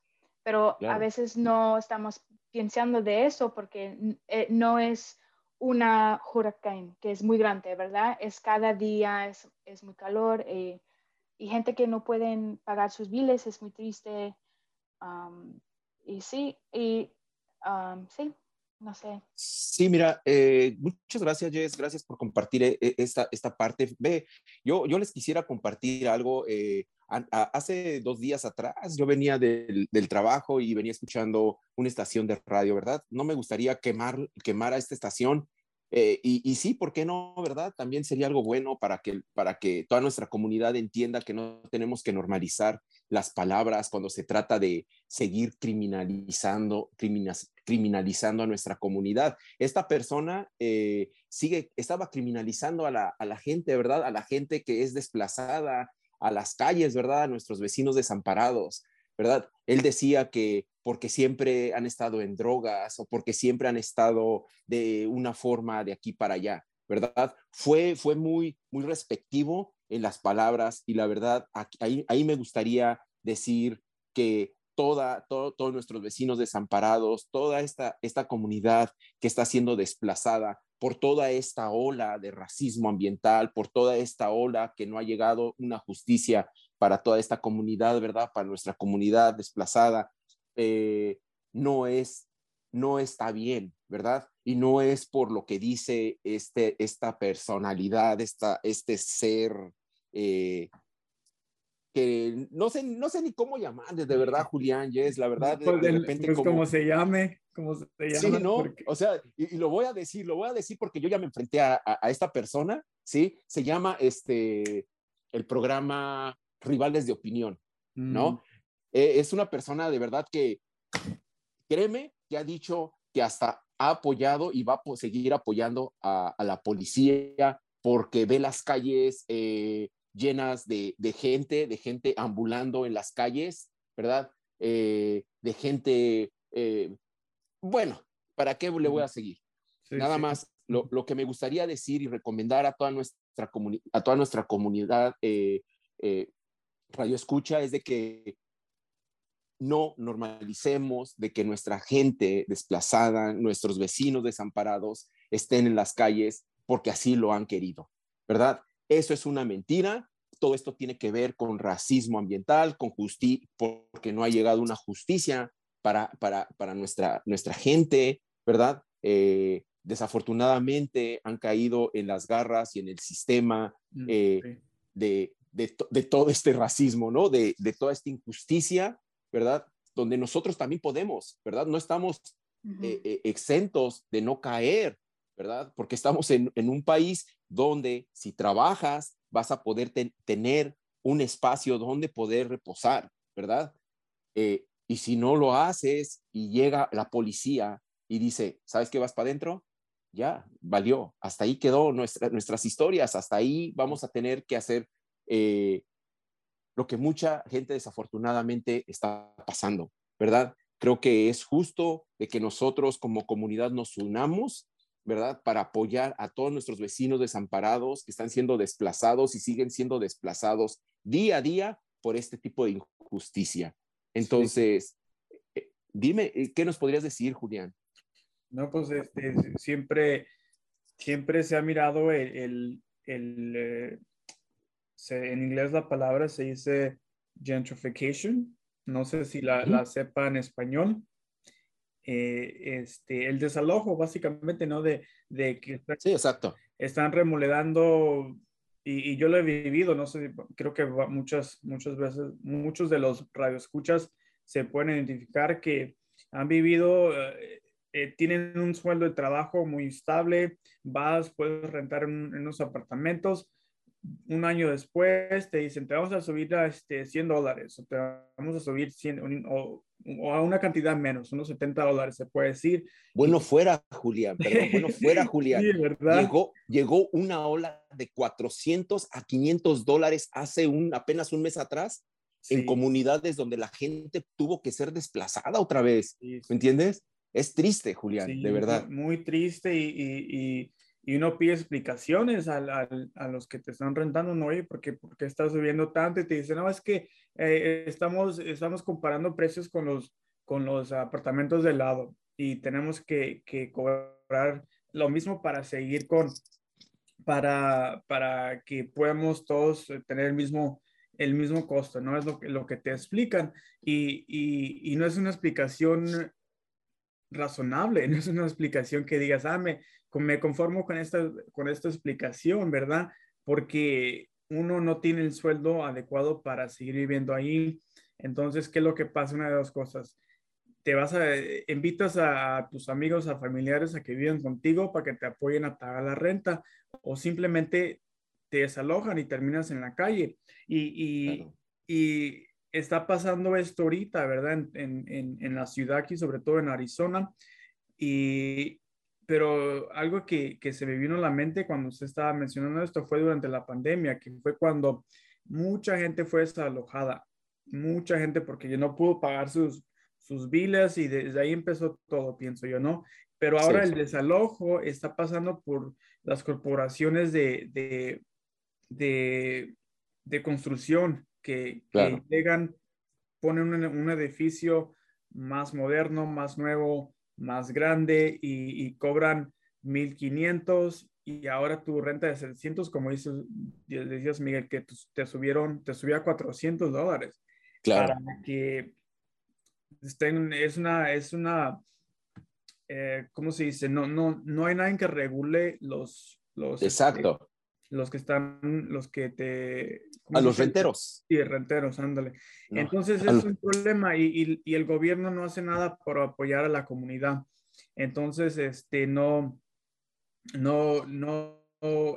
pero a veces no estamos pensando de eso porque eh, no es una huracán que es muy grande, ¿verdad? Es cada día, es, es muy calor eh, y gente que no pueden pagar sus biles, es muy triste. Um, y sí, y um, sí, no sé. Sí, mira, eh, muchas gracias, Jess, gracias por compartir eh, esta, esta parte. Ve, yo, yo les quisiera compartir algo. Hace dos días atrás yo venía del, trabajo y venía escuchando una estación de radio, ¿verdad? No me gustaría quemar, quemar a esta estación, eh, y, sí, ¿por qué no, verdad? También sería algo bueno para que, para que toda nuestra comunidad entienda que no tenemos que normalizar las palabras cuando se trata de seguir criminalizando, criminalizando a nuestra comunidad. Esta persona eh, sigue, estaba criminalizando a la gente, ¿verdad? A la gente que es desplazada, a las calles, ¿verdad? A nuestros vecinos desamparados. ¿verdad? Él decía que porque siempre han estado en drogas o porque siempre han estado de una forma de aquí para allá, ¿verdad? Fue, fue muy, muy respectivo en las palabras y la verdad, ahí, ahí me gustaría decir que toda, todos nuestros vecinos desamparados, toda esta, esta comunidad que está siendo desplazada por toda esta ola de racismo ambiental, por toda esta ola que no ha llegado una justicia para toda esta comunidad, ¿verdad? Para nuestra comunidad desplazada, eh, no es, no está bien, ¿verdad? Y no es por lo que dice este, esta personalidad, esta, este ser eh, que no sé, no sé ni cómo llamarle, de verdad, Julián, Yes, la verdad, de, pues repente pues como, se llame, como se llama. Sí, no, o sea, y, lo voy a decir, lo voy a decir porque yo ya me enfrenté a, a, esta persona ¿sí? Se llama este, el programa Rivales de Opinión, ¿no? Mm, Eh, es una persona de verdad que, créeme, que ha dicho que hasta ha apoyado y va a seguir apoyando a, a la policía porque ve las calles eh, llenas de, de gente, de gente ambulando en las calles, ¿verdad? Eh, de gente, eh, bueno, ¿para qué le voy a seguir? sí, Nada sí. más, lo, lo que me gustaría decir y recomendar a toda nuestra, comuni- a toda nuestra comunidad eh, eh, Radio Escucha es de que no normalicemos de que nuestra gente desplazada, nuestros vecinos desamparados estén en las calles porque así lo han querido, ¿verdad? Eso es una mentira. Todo esto tiene que ver con racismo ambiental, con justicia, porque no ha llegado una justicia para, para, para nuestra, nuestra gente, ¿verdad? Eh, desafortunadamente han caído en las garras y en el sistema Mm, eh, sí. de, de, to- de todo este racismo, ¿no? De, de toda esta injusticia, ¿verdad? Donde nosotros también podemos, ¿verdad? No estamos eh, eh, exentos de no caer, ¿verdad? Porque estamos en, en un país donde si trabajas vas a poder ten- tener un espacio donde poder reposar, ¿verdad? Eh, y si no lo haces y llega la policía y dice, ¿sabes qué vas para adentro? Ya, valió. Hasta ahí quedó nuestra, nuestras historias. Hasta ahí vamos a tener que hacer eh, lo que mucha gente desafortunadamente está pasando, ¿verdad? Creo que es justo de que nosotros como comunidad nos unamos, ¿verdad? Para apoyar a todos nuestros vecinos desamparados que están siendo desplazados y siguen siendo desplazados día a día por este tipo de injusticia. Entonces, eh, dime, eh, ¿qué nos podrías decir, Julián? No, pues este, siempre, siempre se ha mirado el, el, el, eh, se- en inglés la palabra se dice gentrification, no sé si la, la sepa en español. Eh, este, el desalojo, básicamente, ¿no? De, de que Sí, exacto. están remodelando, y, y yo lo he vivido, no sé, creo que muchas, muchas veces, muchos de los radioescuchas se pueden identificar que han vivido, eh, eh, tienen un sueldo de trabajo muy estable, vas, puedes rentar en, en unos apartamentos, un año después te dicen, te vamos a subir a este, 100 dólares, o te vamos a subir 100, un- o, o a una cantidad menos, unos 70 dólares, se puede decir. Bueno fuera, Julián, perdón, bueno fuera, Julián. Sí, ¿verdad? Llegó, llegó una ola de 400 a 500 dólares hace un, apenas un mes atrás en comunidades donde la gente tuvo que ser desplazada otra vez. sí. ¿Me entiendes? Es triste, Julián, de verdad. Muy, muy triste y, y, y, y uno pide explicaciones al, al- a los que te están rentando, ¿no? Oye, ¿por qué, por qué estás subiendo tanto? Y te dicen, no, es que eh, estamos, estamos comparando precios con los, con los apartamentos de lado y tenemos que, que cobrar lo mismo para seguir con, para, para que podamos todos tener el mismo, el mismo costo, ¿no? Es lo que, lo que te explican y, y, y no es una explicación razonable, no es una explicación que digas, ah, me, me conformo con esta, con esta explicación, ¿verdad? Porque uno no tiene el sueldo adecuado para seguir viviendo ahí. Entonces, ¿qué es lo que pasa? Una de dos cosas. Te vas a, invitas a, tus amigos, a familiares a que vivan contigo para que te apoyen a pagar la renta o simplemente te desalojan y terminas en la calle. Y, y, Claro. y está pasando esto ahorita, ¿verdad? En, en, en, la ciudad aquí, sobre todo en Arizona. Y, pero algo que, que se me vino a la mente cuando usted estaba mencionando esto fue durante la pandemia, que fue cuando mucha gente fue desalojada, mucha gente porque yo no pudo pagar sus, sus biles y desde ahí empezó todo, pienso yo, ¿no? Pero ahora Sí. el desalojo está pasando por las corporaciones de, de, de, de construcción que, que Claro. llegan, ponen un, un edificio más moderno, más nuevo, más grande y, y cobran 1500 y ahora tu renta de 700, como dices, decías Miguel, que te subieron, te subió a 400 dólares. Claro. Para que estén, es una, es una, eh, ¿cómo se dice? No, no, no hay nadie que regule los, los, Exacto. Los que están, los que te... A los renteros. Sí, renteros, ándale. No, Entonces es un problema y, y- y el gobierno no hace nada por apoyar a la comunidad. Entonces, este, no, no, no,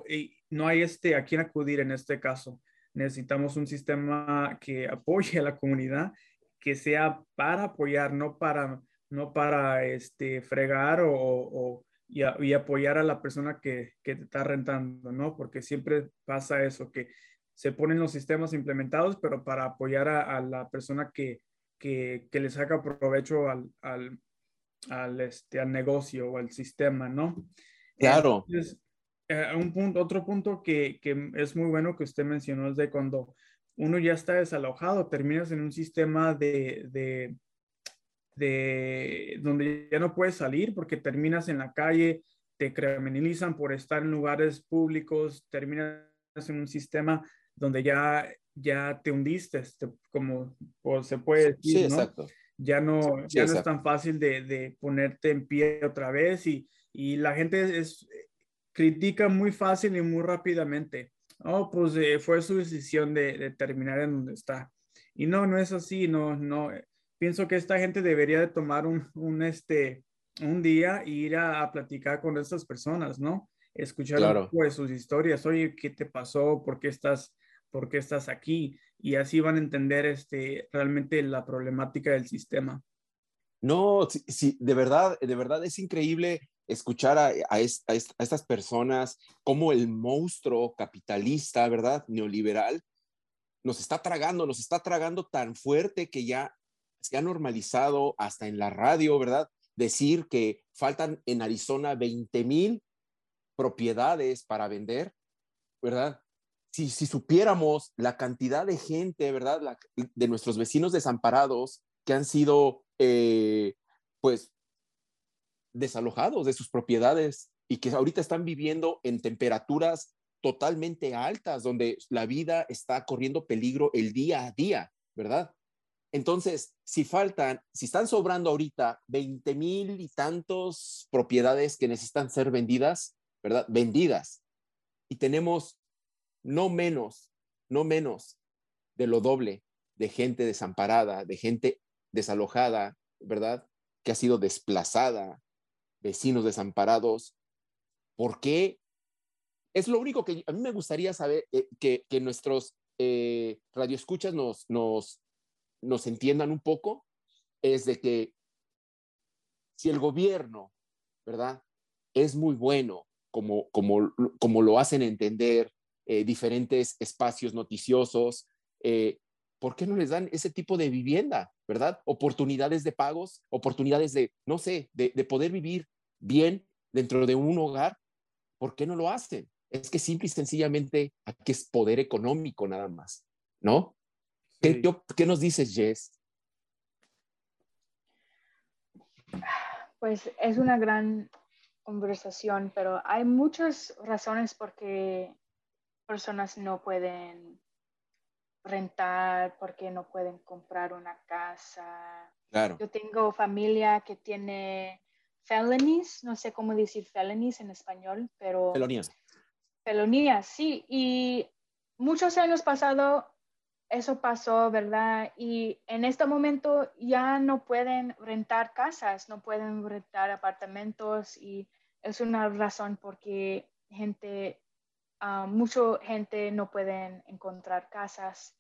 y, no hay este a quién acudir en este caso. Necesitamos un sistema que apoye a la comunidad, que sea para apoyar, no para, no para este, fregar o, y, apoyar a la persona que, que te está rentando, ¿no? Porque siempre pasa eso, que se ponen los sistemas implementados, pero para apoyar a, la persona que, que, que, le saca provecho al, al, al, este, al negocio o al sistema, ¿no? Claro. Eh, un punto, otro punto que, que, es muy bueno que usted mencionó es de cuando uno ya está desalojado, terminas en un sistema de, de, de donde ya no puedes salir porque terminas en la calle, te criminalizan por estar en lugares públicos, terminas en un sistema donde ya, ya te hundiste, como se puede decir, sí, exacto. Ya no, ya no es tan fácil de, de, ponerte en pie otra vez y, y la gente es, critica muy fácil y muy rápidamente. Oh, pues eh, fue su decisión de, de, terminar en donde está. Y no, no es así, no, no. Pienso que esta gente debería de tomar un, un este, un día e ir a, a, platicar con estas personas, ¿no? Escuchar claro. un poco de sus historias. Oye, ¿qué te pasó? ¿Por qué estás, por qué estás aquí? Y así van a entender este, realmente la problemática del sistema. No, sí, sí, de verdad, de verdad es increíble escuchar a, a, estas personas como el monstruo capitalista, ¿verdad? Neoliberal, nos está tragando, nos está tragando tan fuerte que ya se ha normalizado hasta en la radio, ¿verdad? Decir que faltan en Arizona 20 mil propiedades para vender, ¿verdad? Si, supiéramos la cantidad de gente, ¿verdad? De nuestros vecinos desamparados que han sido, eh, pues, desalojados de sus propiedades y que ahorita están viviendo en temperaturas totalmente altas, donde la vida está corriendo peligro el día a día, ¿verdad? Entonces, si faltan, si están sobrando ahorita 20 mil y tantos propiedades que necesitan ser vendidas, ¿verdad? Vendidas. Y tenemos no menos, no menos de lo doble de gente desamparada, de gente desalojada, ¿verdad? Que ha sido desplazada, vecinos desamparados. ¿Por qué? Es lo único que a mí me gustaría saber, eh, que, nuestros eh, radioescuchas nos, nos entiendan un poco, es de que si el gobierno, ¿verdad? Es muy bueno, como, como, como lo hacen entender eh, diferentes espacios noticiosos, eh, ¿por qué no les dan ese tipo de vivienda, verdad? Oportunidades de pagos, oportunidades de, no sé, de, de poder vivir bien dentro de un hogar. ¿Por qué no lo hacen? Es que simple y sencillamente aquí es poder económico nada más, ¿no? Sí. ¿Qué, ¿Qué, nos dices, Jess? Pues es una gran conversación, pero hay muchas razones por qué personas no pueden rentar, porque no pueden comprar una casa. Claro. Yo tengo familia que tiene felonies, no sé cómo decir felonies en español, pero... Felonías. Felonías, sí. Y muchos años pasados eso pasó, ¿verdad? Y en este momento ya no pueden rentar casas, no pueden rentar apartamentos y es una razón porque gente, uh, mucha gente no pueden encontrar casas.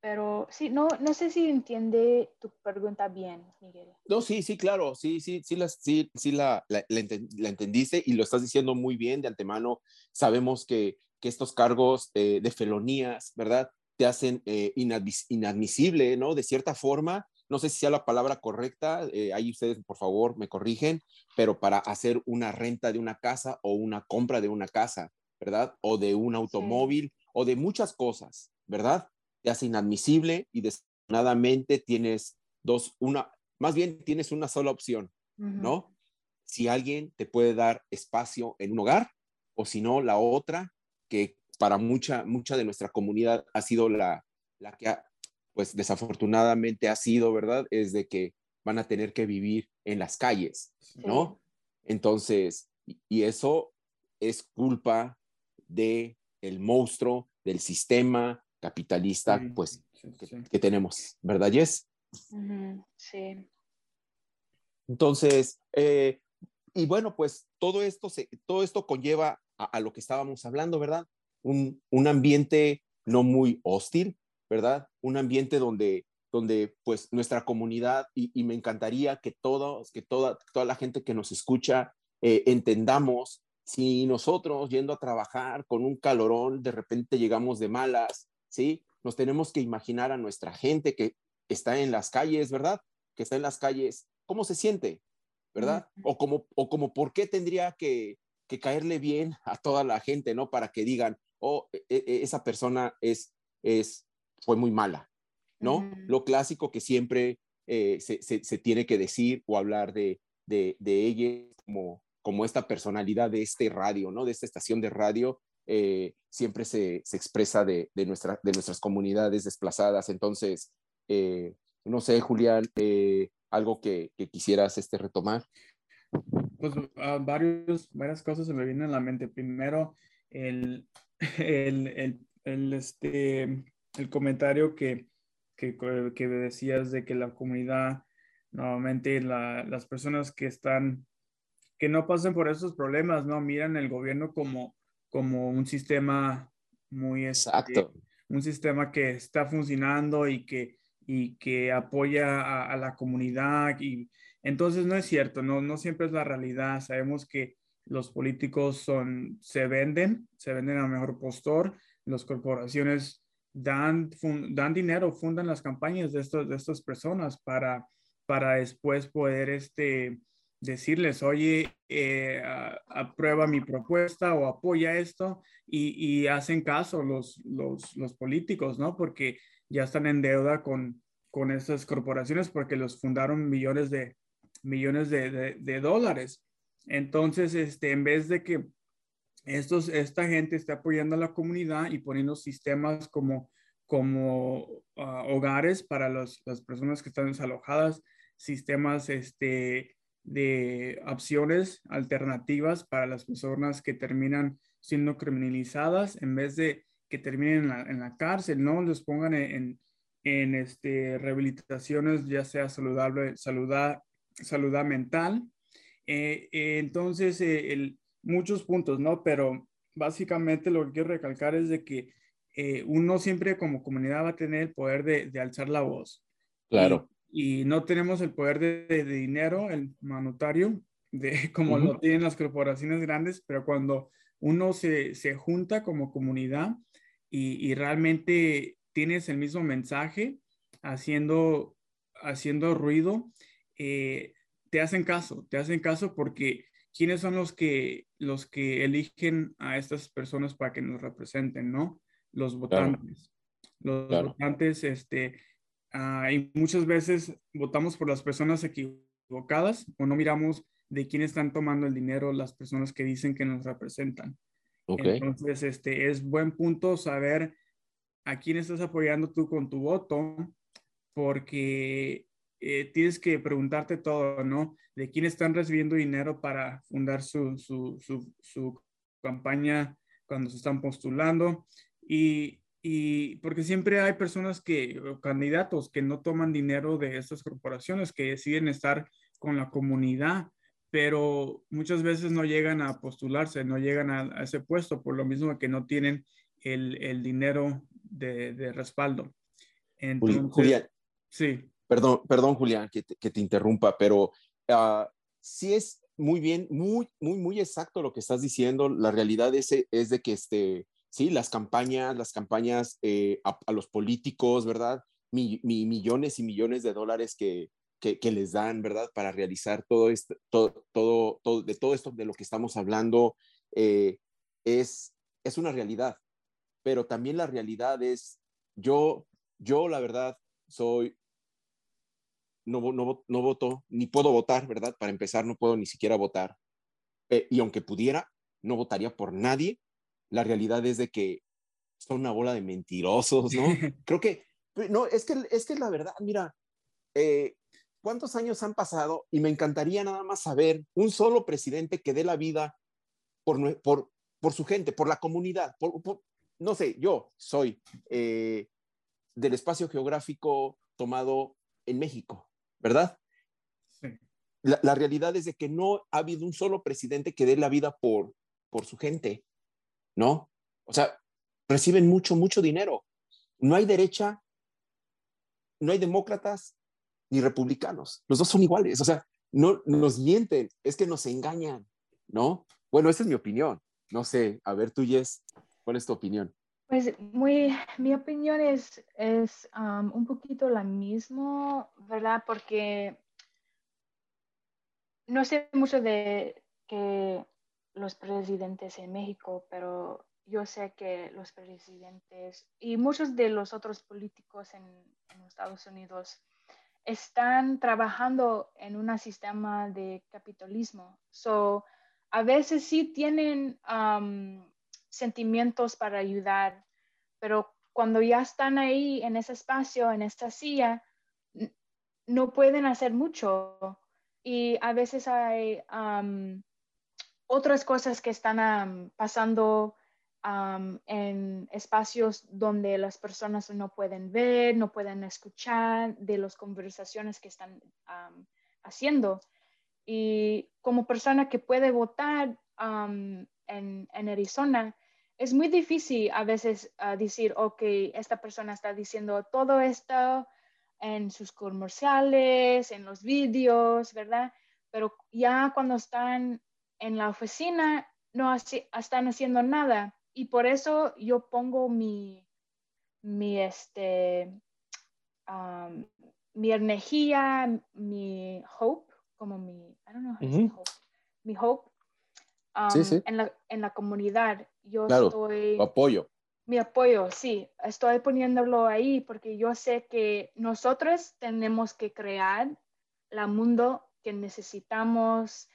Pero sí, no, no sé si entiende tu pregunta bien, Miguel. No, sí, sí, claro, sí, sí, sí, la, sí, sí la, la, la, entendiste y lo estás diciendo muy bien de antemano. Sabemos que, que estos cargos eh, de felonías, ¿verdad? Te hacen eh, inadmis inadmisible, ¿no? De cierta forma, no sé si sea la palabra correcta, eh, ahí ustedes por favor me corrigen, pero para hacer una renta de una casa o una compra de una casa, ¿verdad? O de un automóvil sí. o de muchas cosas, ¿verdad? te hace inadmisible y desafortunadamente tienes dos, una, más bien tienes una sola opción, uh -huh. ¿no? Si alguien te puede dar espacio en un hogar o si no, la otra, que para mucha, mucha de nuestra comunidad ha sido la, la que, ha, pues desafortunadamente ha sido, ¿verdad? Es de que van a tener que vivir en las calles, ¿no? Sí. Entonces, y eso es culpa de el monstruo, del sistema, capitalista, sí, pues, sí, sí. Que, que, tenemos, ¿verdad, Jess? Sí. Entonces, eh, y bueno, pues todo esto, se, todo esto conlleva a, lo que estábamos hablando, ¿verdad? Un, un, ambiente no muy hostil, ¿verdad? Un ambiente donde, donde pues nuestra comunidad, y, me encantaría que todos, que toda, toda la gente que nos escucha eh, entendamos si nosotros yendo a trabajar con un calorón, de repente llegamos de malas, ¿sí? Nos tenemos que imaginar a nuestra gente que está en las calles, ¿verdad? Que está en las calles, ¿cómo se siente? ¿Verdad? O como, o como por qué tendría que, que caerle bien a toda la gente, ¿no? Para que digan, oh, e, e, esa persona es, es, fue muy mala, ¿no? Lo clásico que siempre eh, se, se, tiene que decir o hablar de, de, de ella como, como esta personalidad de este radio, ¿no? De esta estación de radio, eh, siempre se, se expresa de, de, nuestra, de nuestras comunidades desplazadas. Entonces, eh, no sé, Julián, algo que, que, quisieras este, retomar. Pues uh, varios, varias cosas se me vienen a la mente. Primero, el, el, el, el este, el comentario que, que, que, decías de que la comunidad, nuevamente la, las personas que están, que no pasan por esos problemas, no miran el gobierno como, como un sistema muy este, exacto, un sistema que está funcionando y que, y que apoya a, a la comunidad y entonces no es cierto, no, no siempre es la realidad. Sabemos que los políticos son, se venden, se venden a mejor postor, las corporaciones dan, dan dinero, fundan las campañas de, estos, de estas personas para, para después poder este, decirles, oye, eh, aprueba mi propuesta o apoya esto y, y hacen caso los, los, los, políticos, ¿no? Porque ya están en deuda con, con estas corporaciones porque los fundaron millones de, millones de, dólares. Entonces, este, en vez de que estos, esta gente esté apoyando a la comunidad y poniendo sistemas como, como ah, hogares para las personas que están desalojadas, sistemas este, de opciones alternativas para las personas que terminan siendo criminalizadas, en vez de que terminen en la, cárcel, no los pongan en, en, este, rehabilitaciones, ya sea saludable, saludar, salud mental. Eh, eh, entonces, eh, muchos puntos, ¿no? Pero básicamente lo que quiero recalcar es de que uno siempre como comunidad va a tener el poder de, alzar la voz. Claro. Y, no tenemos el poder de, dinero, el monetario, de, como lo tienen las corporaciones grandes, pero cuando uno se, se junta como comunidad y, y, realmente tienes el mismo mensaje haciendo, haciendo ruido, eh, te hacen caso, te hacen caso porque ¿quiénes son los que, los que eligen a estas personas para que nos representen, no? Los votantes. Los votantes, este, ah, y muchas veces votamos por las personas equivocadas o no miramos de quién están tomando el dinero las personas que dicen que nos representan. Entonces, este, es buen punto saber a quién estás apoyando tú con tu voto, porque eh, tienes que preguntarte todo, ¿no? De quién están recibiendo dinero para fundar su, su, su, su campaña cuando se están postulando. Y, y, porque siempre hay personas que, candidatos que no toman dinero de estas corporaciones, que deciden estar con la comunidad, pero muchas veces no llegan a postularse, no llegan a, ese puesto, por lo mismo que no tienen el, el dinero de, de respaldo. Entonces, sí. Perdón, perdón Julián, que te, interrumpa, pero uh, sí es muy bien, muy, muy, muy exacto lo que estás diciendo. La realidad es, de que, este, sí, las campañas, las campañas eh, a, los políticos, ¿verdad? millones y millones de dólares que, les dan, ¿verdad? Para realizar todo esto, todo, todo, de todo esto de lo que estamos hablando, eh, es, es una realidad. Pero también la realidad es, yo, yo la verdad, soy no, no, no voto, ni puedo votar, ¿verdad? Para empezar, no puedo ni siquiera votar. Eh, y aunque pudiera, no votaría por nadie. La realidad es de que son una bola de mentirosos, ¿no? Creo que, no, es que es que la verdad, mira, eh, ¿cuántos años han pasado? Y me encantaría nada más saber un solo presidente que dé la vida por, por, por su gente, por la comunidad, por, no sé, yo soy eh, del espacio geográfico tomado en México, ¿verdad? La, realidad es de que no ha habido un solo presidente que dé la vida por, por su gente, ¿no? O sea, reciben mucho, mucho dinero. No hay derecha, no hay demócratas ni republicanos. Los dos son iguales. O sea, no nos mienten, es que nos engañan, ¿no? Bueno, esa es mi opinión. No sé, a ver tú, Jess, ¿cuál es tu opinión? Pues muy, mi opinión es, es um, un poquito la misma, ¿verdad? Porque no sé mucho de que los presidentes en México, pero yo sé que los presidentes y muchos de los otros políticos en, en Estados Unidos están trabajando en un sistema de capitalismo. So, a veces sí tienen um, sentimientos para ayudar, pero cuando ya están ahí en ese espacio, en esta silla, no pueden hacer mucho. Y a veces hay um, otras cosas que están pasando um, en espacios donde las personas no pueden ver, no pueden escuchar de las conversaciones que están haciendo. Y como persona que puede votar en, Arizona, es muy difícil a veces uh, decir, ok, esta persona está diciendo todo esto en sus comerciales, en los vídeos, ¿verdad? Pero ya cuando están en la oficina, no están haciendo nada. Y por eso yo pongo mi, mi, este, mi energía, mi hope, como mi, I don't know hope, mi hope Um, en, la, en, la, comunidad. Yo estoy... apoyo. Mi apoyo, sí. Estoy poniéndolo ahí porque yo sé que nosotros tenemos que crear la mundo que necesitamos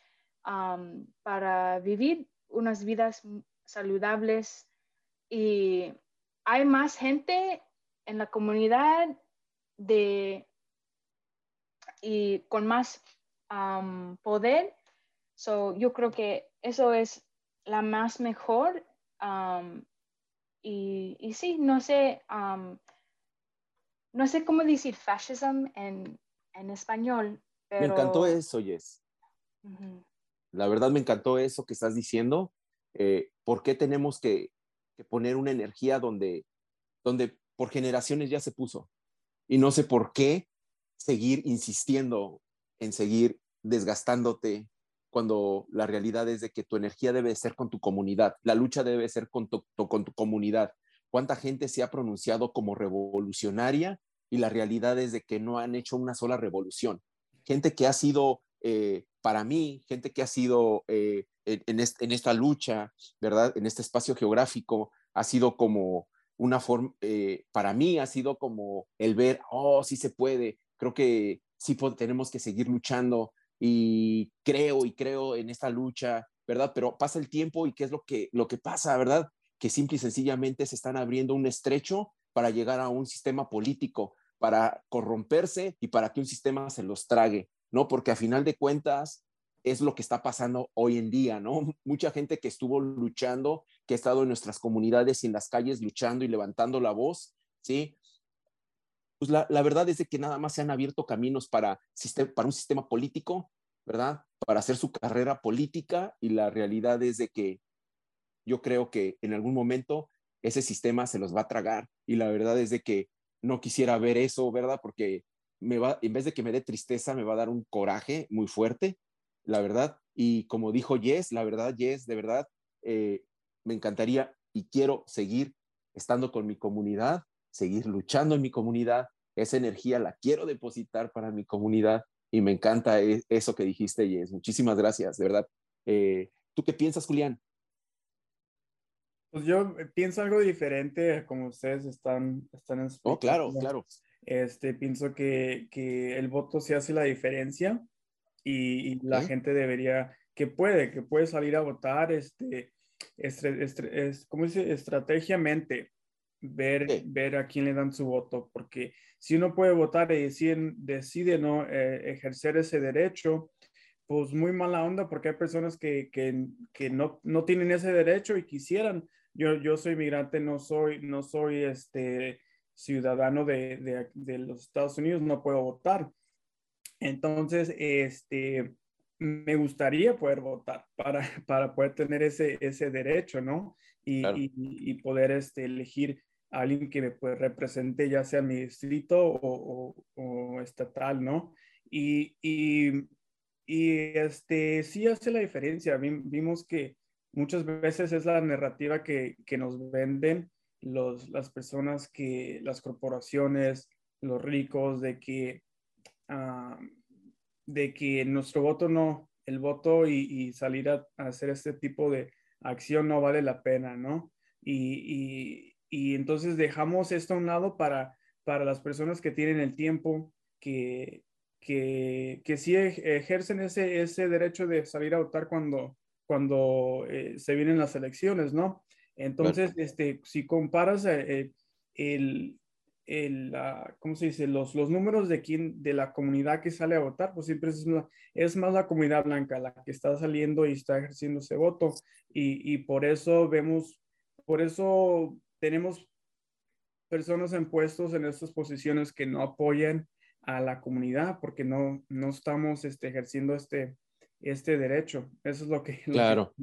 um, para vivir unas vidas saludables y hay más gente en la comunidad de y con más um, poder. So, yo creo que eso es la más mejor. Um, y, y, sí, no sé, um, no sé cómo decir fascism en, en español. Pero... Me encantó eso, Yes. La verdad me encantó eso que estás diciendo. Eh, ¿Por qué tenemos que, que, poner una energía donde, donde por generaciones ya se puso? Y no sé por qué seguir insistiendo en seguir desgastándote, cuando la realidad es de que tu energía debe ser con tu comunidad, la lucha debe ser con tu, con tu comunidad. ¿Cuánta gente se ha pronunciado como revolucionaria y la realidad es de que no han hecho una sola revolución? Gente que ha sido, eh, para mí, gente que ha sido eh, en, esta lucha, ¿verdad? En este espacio geográfico, ha sido como una forma, eh, para mí ha sido como el ver, oh, sí se puede, creo que sí tenemos que seguir luchando, y creo y creo en esta lucha, ¿verdad? Pero pasa el tiempo y ¿qué es lo que, lo que pasa, ¿verdad? Que simple y sencillamente se están abriendo un estrecho para llegar a un sistema político, para corromperse y para que un sistema se los trague, ¿no? Porque a final de cuentas es lo que está pasando hoy en día, ¿no? Mucha gente que estuvo luchando, que ha estado en nuestras comunidades y en las calles luchando y levantando la voz, ¿sí? Pues la, verdad es de que nada más se han abierto caminos para, un sistema político, ¿verdad? Para hacer su carrera política y la realidad es de que yo creo que en algún momento ese sistema se los va a tragar y la verdad es de que no quisiera ver eso, ¿verdad? Porque me va, en vez de que me dé tristeza, me va a dar un coraje muy fuerte, la verdad. Y como dijo Yes, la verdad, Yes, de verdad, eh, me encantaría y quiero seguir estando con mi comunidad, seguir luchando en mi comunidad. Esa energía la quiero depositar para mi comunidad y me encanta e, eso que dijiste, Jess. Muchísimas gracias, de verdad. Eh, ¿Tú qué piensas, Julián? Pues yo pienso algo diferente como ustedes están, están Oh, claro, claro. Este, pienso que, que, el voto se hace la diferencia y, la gente debería, que puede, que puede salir a votar, este, es, ¿cómo dice? Estrategiamente ver, ver a quién le dan su voto, porque si uno puede votar y decide, decide no eh, ejercer ese derecho, pues muy mala onda, porque hay personas que, que, que, no, no tienen ese derecho y quisieran. Yo, yo soy migrante, no soy, no soy este ciudadano de, de, de los Estados Unidos, no puedo votar. Entonces, este, me gustaría poder votar para, para poder tener ese, ese derecho, ¿no? y, poder este, elegir a alguien que me pues, represente, ya sea mi distrito o, o, estatal, ¿no? Y, y, este, sí hace la diferencia. Vimos que muchas veces es la narrativa que, que nos venden los, las personas que, las corporaciones, los ricos, de que, ah, de que nuestro voto no, el voto y, salir a, hacer este tipo de acción no vale la pena, ¿no? Y, entonces dejamos esto a un lado para, para las personas que tienen el tiempo, que, que, que sí ejercen ese, ese derecho de salir a votar cuando, cuando eh, se vienen las elecciones, ¿no? Entonces, este, si comparas eh, el, el, ¿cómo se dice? Los, los números de, quién, de la comunidad que sale a votar, pues siempre es, es más la comunidad blanca la que está saliendo y está ejerciendo ese voto. Y, y por eso vemos, por eso tenemos personas en puestos en estas posiciones que no apoyan a la comunidad porque no, no estamos este, ejerciendo este, este derecho. Eso es lo que... Claro.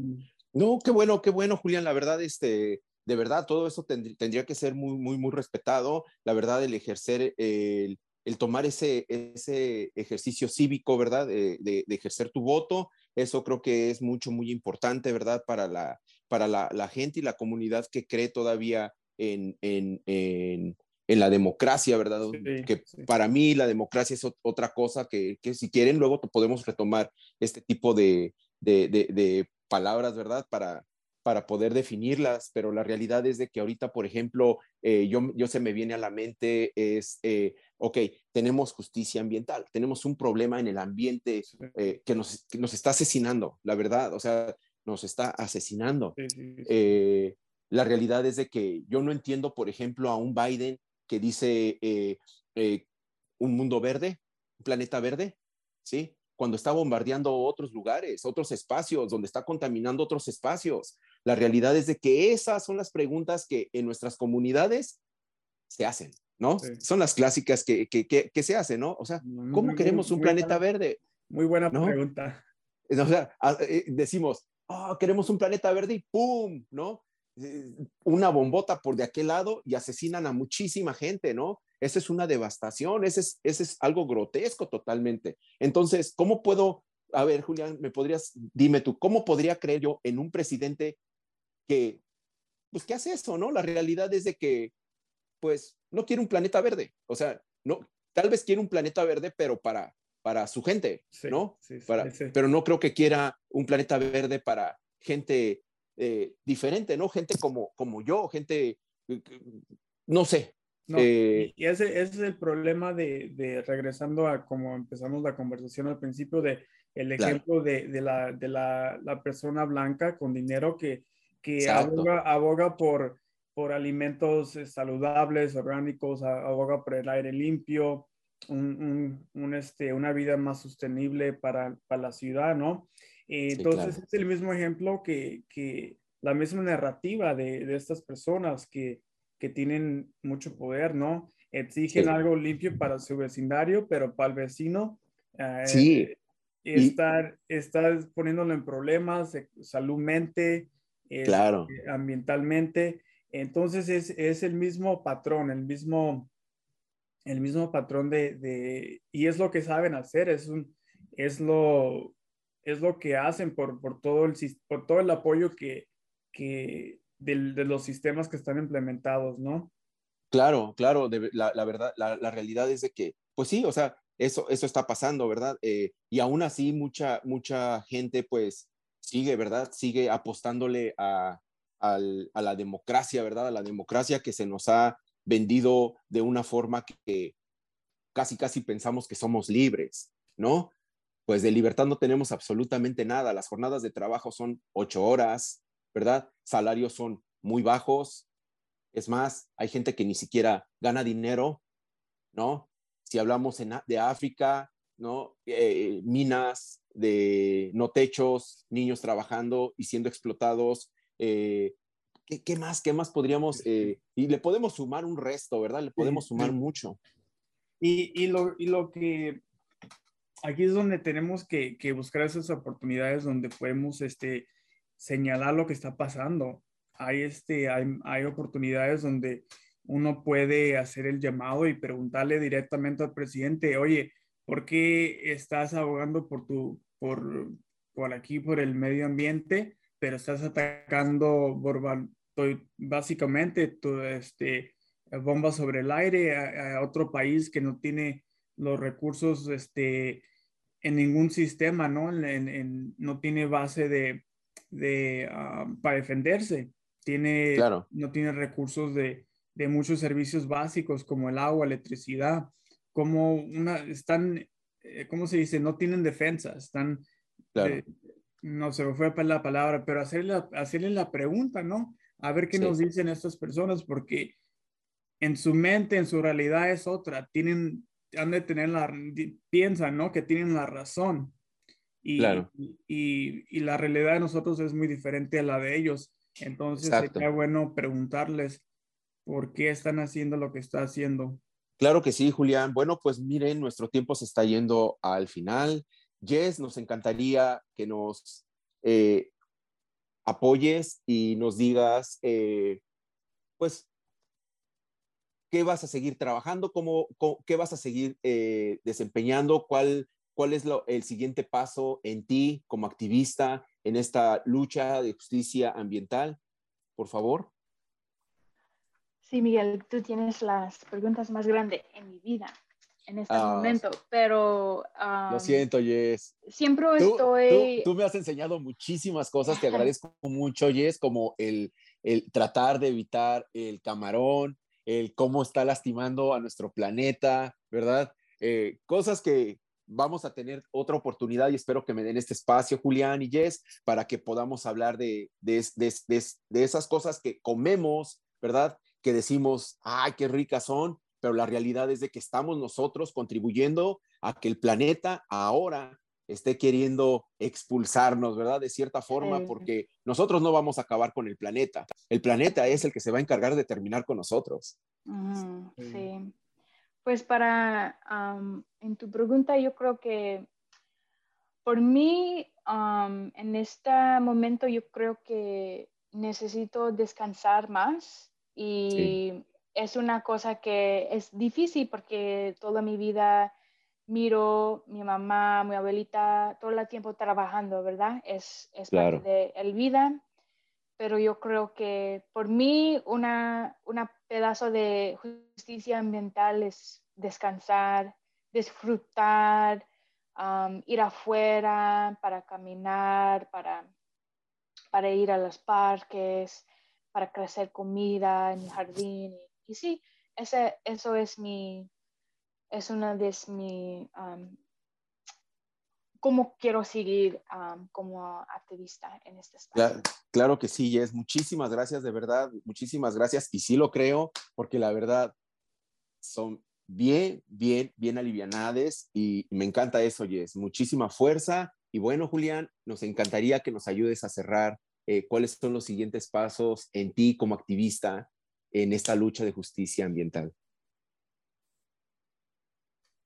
No, qué bueno, qué bueno, Julián. La verdad, este, de verdad, todo eso tendría que ser muy, muy, muy respetado. La verdad, el ejercer, el, tomar ese, ese ejercicio cívico, ¿verdad? De, ejercer tu voto, eso creo que es mucho, muy importante, ¿verdad? Para la, para la, gente y la comunidad que cree todavía en, en, en, la democracia, ¿verdad? que para mí la democracia es otra cosa que, que, si quieren luego podemos retomar este tipo de, de, de palabras, ¿verdad? Para, para poder definirlas, pero la realidad es de que ahorita, por ejemplo, eh, yo, yo se me viene a la mente es, eh, ok, tenemos justicia ambiental, tenemos un problema en el ambiente eh, que, nos, nos, está asesinando, la verdad, o sea, nos está asesinando. la realidad es de que yo no entiendo, por ejemplo, a un Biden que dice un mundo verde, un planeta verde, ¿sí? cuando está bombardeando otros lugares, otros espacios, donde está contaminando otros espacios. La realidad es de que esas son las preguntas que en nuestras comunidades se hacen, ¿no? Son las clásicas que, que, que, se hacen, ¿no? O sea, ¿cómo queremos un planeta verde? Muy buena pregunta. O sea, eh, decimos, oh, queremos un planeta verde y ¡pum! ¿No? Eh, una bombota por de aquel lado y asesinan a muchísima gente, ¿no? Esa es una devastación, ese es, ese es algo grotesco totalmente. Entonces, ¿cómo puedo, a ver, Julián, me podrías, dime tú, ¿cómo podría creer yo en un presidente que, pues, ¿qué hace eso, no? La realidad es de que, pues, no quiere un planeta verde, o sea, no, tal vez quiere un planeta verde, pero para, para su gente, ¿no? para, pero no creo que quiera un planeta verde para gente eh, diferente, ¿no? Gente como, como yo, gente, eh, no sé, eh, y ese, es el problema de, de, regresando a como empezamos la conversación al principio, de el ejemplo de, de, la, de la, la, persona blanca con dinero que, que aboga, aboga, por, por alimentos eh, saludables, orgánicos, aboga por el aire limpio, un, un, este, una vida más sostenible para, para la ciudad, ¿no? entonces es el mismo ejemplo que, que la misma narrativa de, de estas personas que, que tienen mucho poder, ¿no? Exigen algo limpio para su vecindario, pero para el vecino, eh, sí. estar, estar poniéndolo en problemas, saludmente, este, claro. ambientalmente. Entonces es, es, el mismo patrón, el mismo, el mismo patrón de, de, y es lo que saben hacer, es, un, es, lo, es lo que hacen por, por, todo, el, por todo el apoyo que, que, de, los sistemas que están implementados, ¿no? Claro, claro, la, verdad, la, realidad es de que, pues sí, o sea, eso, eso está pasando, ¿verdad? Eh, y aún así mucha, mucha gente pues sigue, ¿verdad? Sigue apostándole a, a la democracia, ¿verdad? A la democracia que se nos ha vendido de una forma que casi, casi pensamos que somos libres, ¿no? Pues de libertad no tenemos absolutamente nada. Las jornadas de trabajo son ocho horas, ¿verdad? Salarios son muy bajos. Es más, hay gente que ni siquiera gana dinero, ¿no? Si hablamos de África, ¿no? Eh, minas de no techos, niños trabajando y siendo explotados. Eh, ¿qué, más? ¿Qué más podríamos? Eh, y le podemos sumar un resto, ¿verdad? Le podemos sumar mucho. Y, y, lo, y lo que aquí es donde tenemos que, que buscar esas oportunidades donde podemos este, señalar lo que está pasando. hay, este, hay, hay oportunidades donde uno puede hacer el llamado y preguntarle directamente al presidente, oye, ¿por qué estás abogando por tu, por, por aquí, por el medio ambiente, pero estás atacando básicamente tu, este, bombas sobre el aire a, otro país que no tiene los recursos este, en ningún sistema, ¿no? no tiene base de, de ah, para defenderse. Tiene, no tiene recursos de, de, muchos servicios básicos como el agua, electricidad, como una, están, eh, ¿cómo se dice? No tienen defensa, están, eh, no se me fue la palabra, pero hacerle, hacerle la pregunta, ¿no? A ver qué nos dicen estas personas, porque en su mente, en su realidad es otra, tienen, han de tener la, piensan, ¿no? Que tienen la razón. Y, claro. y, y, la realidad de nosotros es muy diferente a la de ellos. Entonces sería bueno preguntarles por qué están haciendo lo que está haciendo. Claro que sí, Julián. Bueno, pues miren, nuestro tiempo se está yendo al final. Jess, nos encantaría que nos eh, apoyes y nos digas, eh, pues, qué vas a seguir trabajando, cómo, qué vas a seguir eh, desempeñando, cuál, cuál es el siguiente paso en ti como activista en esta lucha de justicia ambiental, por favor. Sí, Miguel, tú tienes las preguntas más grandes en mi vida en este ah, momento, pero... lo siento, Jess. Siempre estoy... Tú, me has enseñado muchísimas cosas, te agradezco mucho, Jess, como el, el tratar de evitar el camarón, el cómo está lastimando a nuestro planeta, ¿verdad? Eh, cosas que vamos a tener otra oportunidad y espero que me den este espacio, Julián y Jess, para que podamos hablar de, de, de, de esas cosas que comemos, ¿verdad? Que decimos, ay, qué ricas son, pero la realidad es de que estamos nosotros contribuyendo a que el planeta ahora esté queriendo expulsarnos, ¿verdad? De cierta forma, porque nosotros no vamos a acabar con el planeta. El planeta es el que se va a encargar de terminar con nosotros. sí. Pues para, en tu pregunta, yo creo que por mí, en este momento, yo creo que necesito descansar más y es una cosa que es difícil porque toda mi vida miro mi mamá, mi abuelita, todo el tiempo trabajando, ¿verdad? Es, es parte de la vida, pero yo creo que por mí una, una pedazo de justicia ambiental es descansar, disfrutar, ir afuera para caminar, para, para ir a los parques, para crecer comida en el jardín. Y, sí, ese, eso es mi, es una de mis, um, cómo quiero seguir como activista en este espacio. Claro, que sí, Jess. Muchísimas gracias, de verdad, muchísimas gracias. Y sí lo creo, porque la verdad son bien, bien, bien alivianades y me encanta eso, Jess. Muchísima fuerza. Y bueno, Julián, nos encantaría que nos ayudes a cerrar eh, cuáles son los siguientes pasos en ti como activista en esta lucha de justicia ambiental.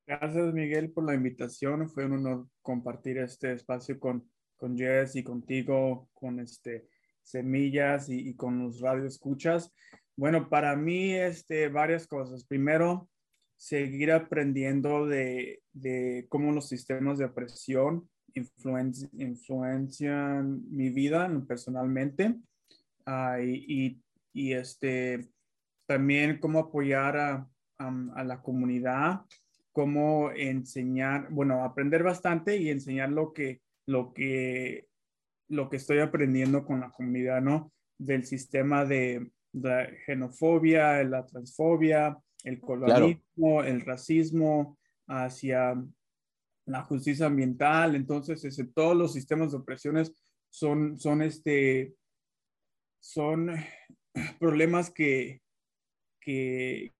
Gracias, Miguel, por la invitación. Fue un honor compartir este espacio con, con Jess y contigo, con este, Semillas y, con los radioescuchas. Bueno, para mí, este, varias cosas. Primero, seguir aprendiendo de, de cómo los sistemas de opresión influencian mi vida personalmente uh, y, y, este, también cómo apoyar a, a la comunidad cómo enseñar, bueno, aprender bastante y enseñar lo que, lo que, lo que estoy aprendiendo con la comunidad, ¿no? Del sistema de, la xenofobia, la transfobia, el colonialismo, el racismo hacia la justicia ambiental. Entonces, ese, todos los sistemas de opresiones son, son, este, son problemas que, que,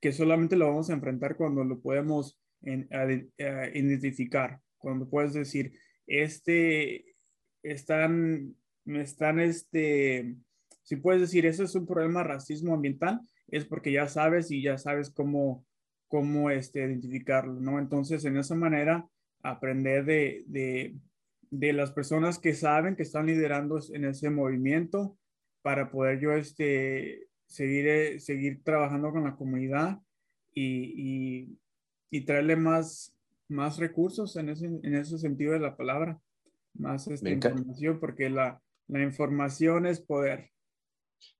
que solamente lo vamos a enfrentar cuando lo podemos identificar, cuando puedes decir, este, están, están, este, si puedes decir, eso es un problema racismo ambiental, es porque ya sabes y ya sabes cómo, cómo este, identificarlo, ¿no? Entonces, en esa manera, aprender de, de, de las personas que saben, que están liderando en ese movimiento, para poder yo este, seguir, eh, seguir trabajando con la comunidad y, y, traerle más, más recursos en ese, en ese sentido de la palabra, más esta información, porque la, la información es poder.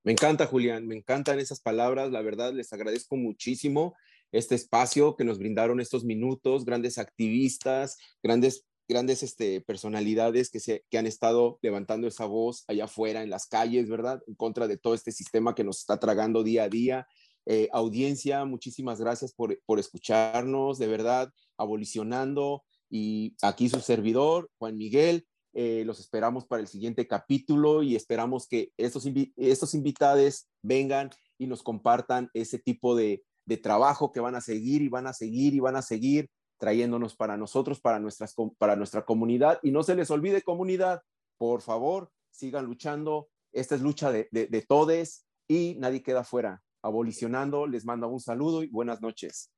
Me encanta, Julián, me encantan esas palabras, la verdad les agradezco muchísimo este espacio que nos brindaron estos minutos, grandes activistas, grandes grandes este, personalidades que, se, que han estado levantando esa voz allá afuera en las calles, ¿verdad? En contra de todo este sistema que nos está tragando día a día. Eh, audiencia, muchísimas gracias por, por escucharnos, de verdad, abolicionando. Y aquí su servidor, Juan Miguel, eh, los esperamos para el siguiente capítulo y esperamos que estos, estos invitados vengan y nos compartan ese tipo de, de trabajo que van a seguir y van a seguir y van a seguir trayéndonos para nosotros, para, nuestras, para nuestra comunidad. Y no se les olvide comunidad, por favor, sigan luchando. Esta es lucha de, de, de todes y nadie queda fuera. Abolicionando, les mando un saludo y buenas noches.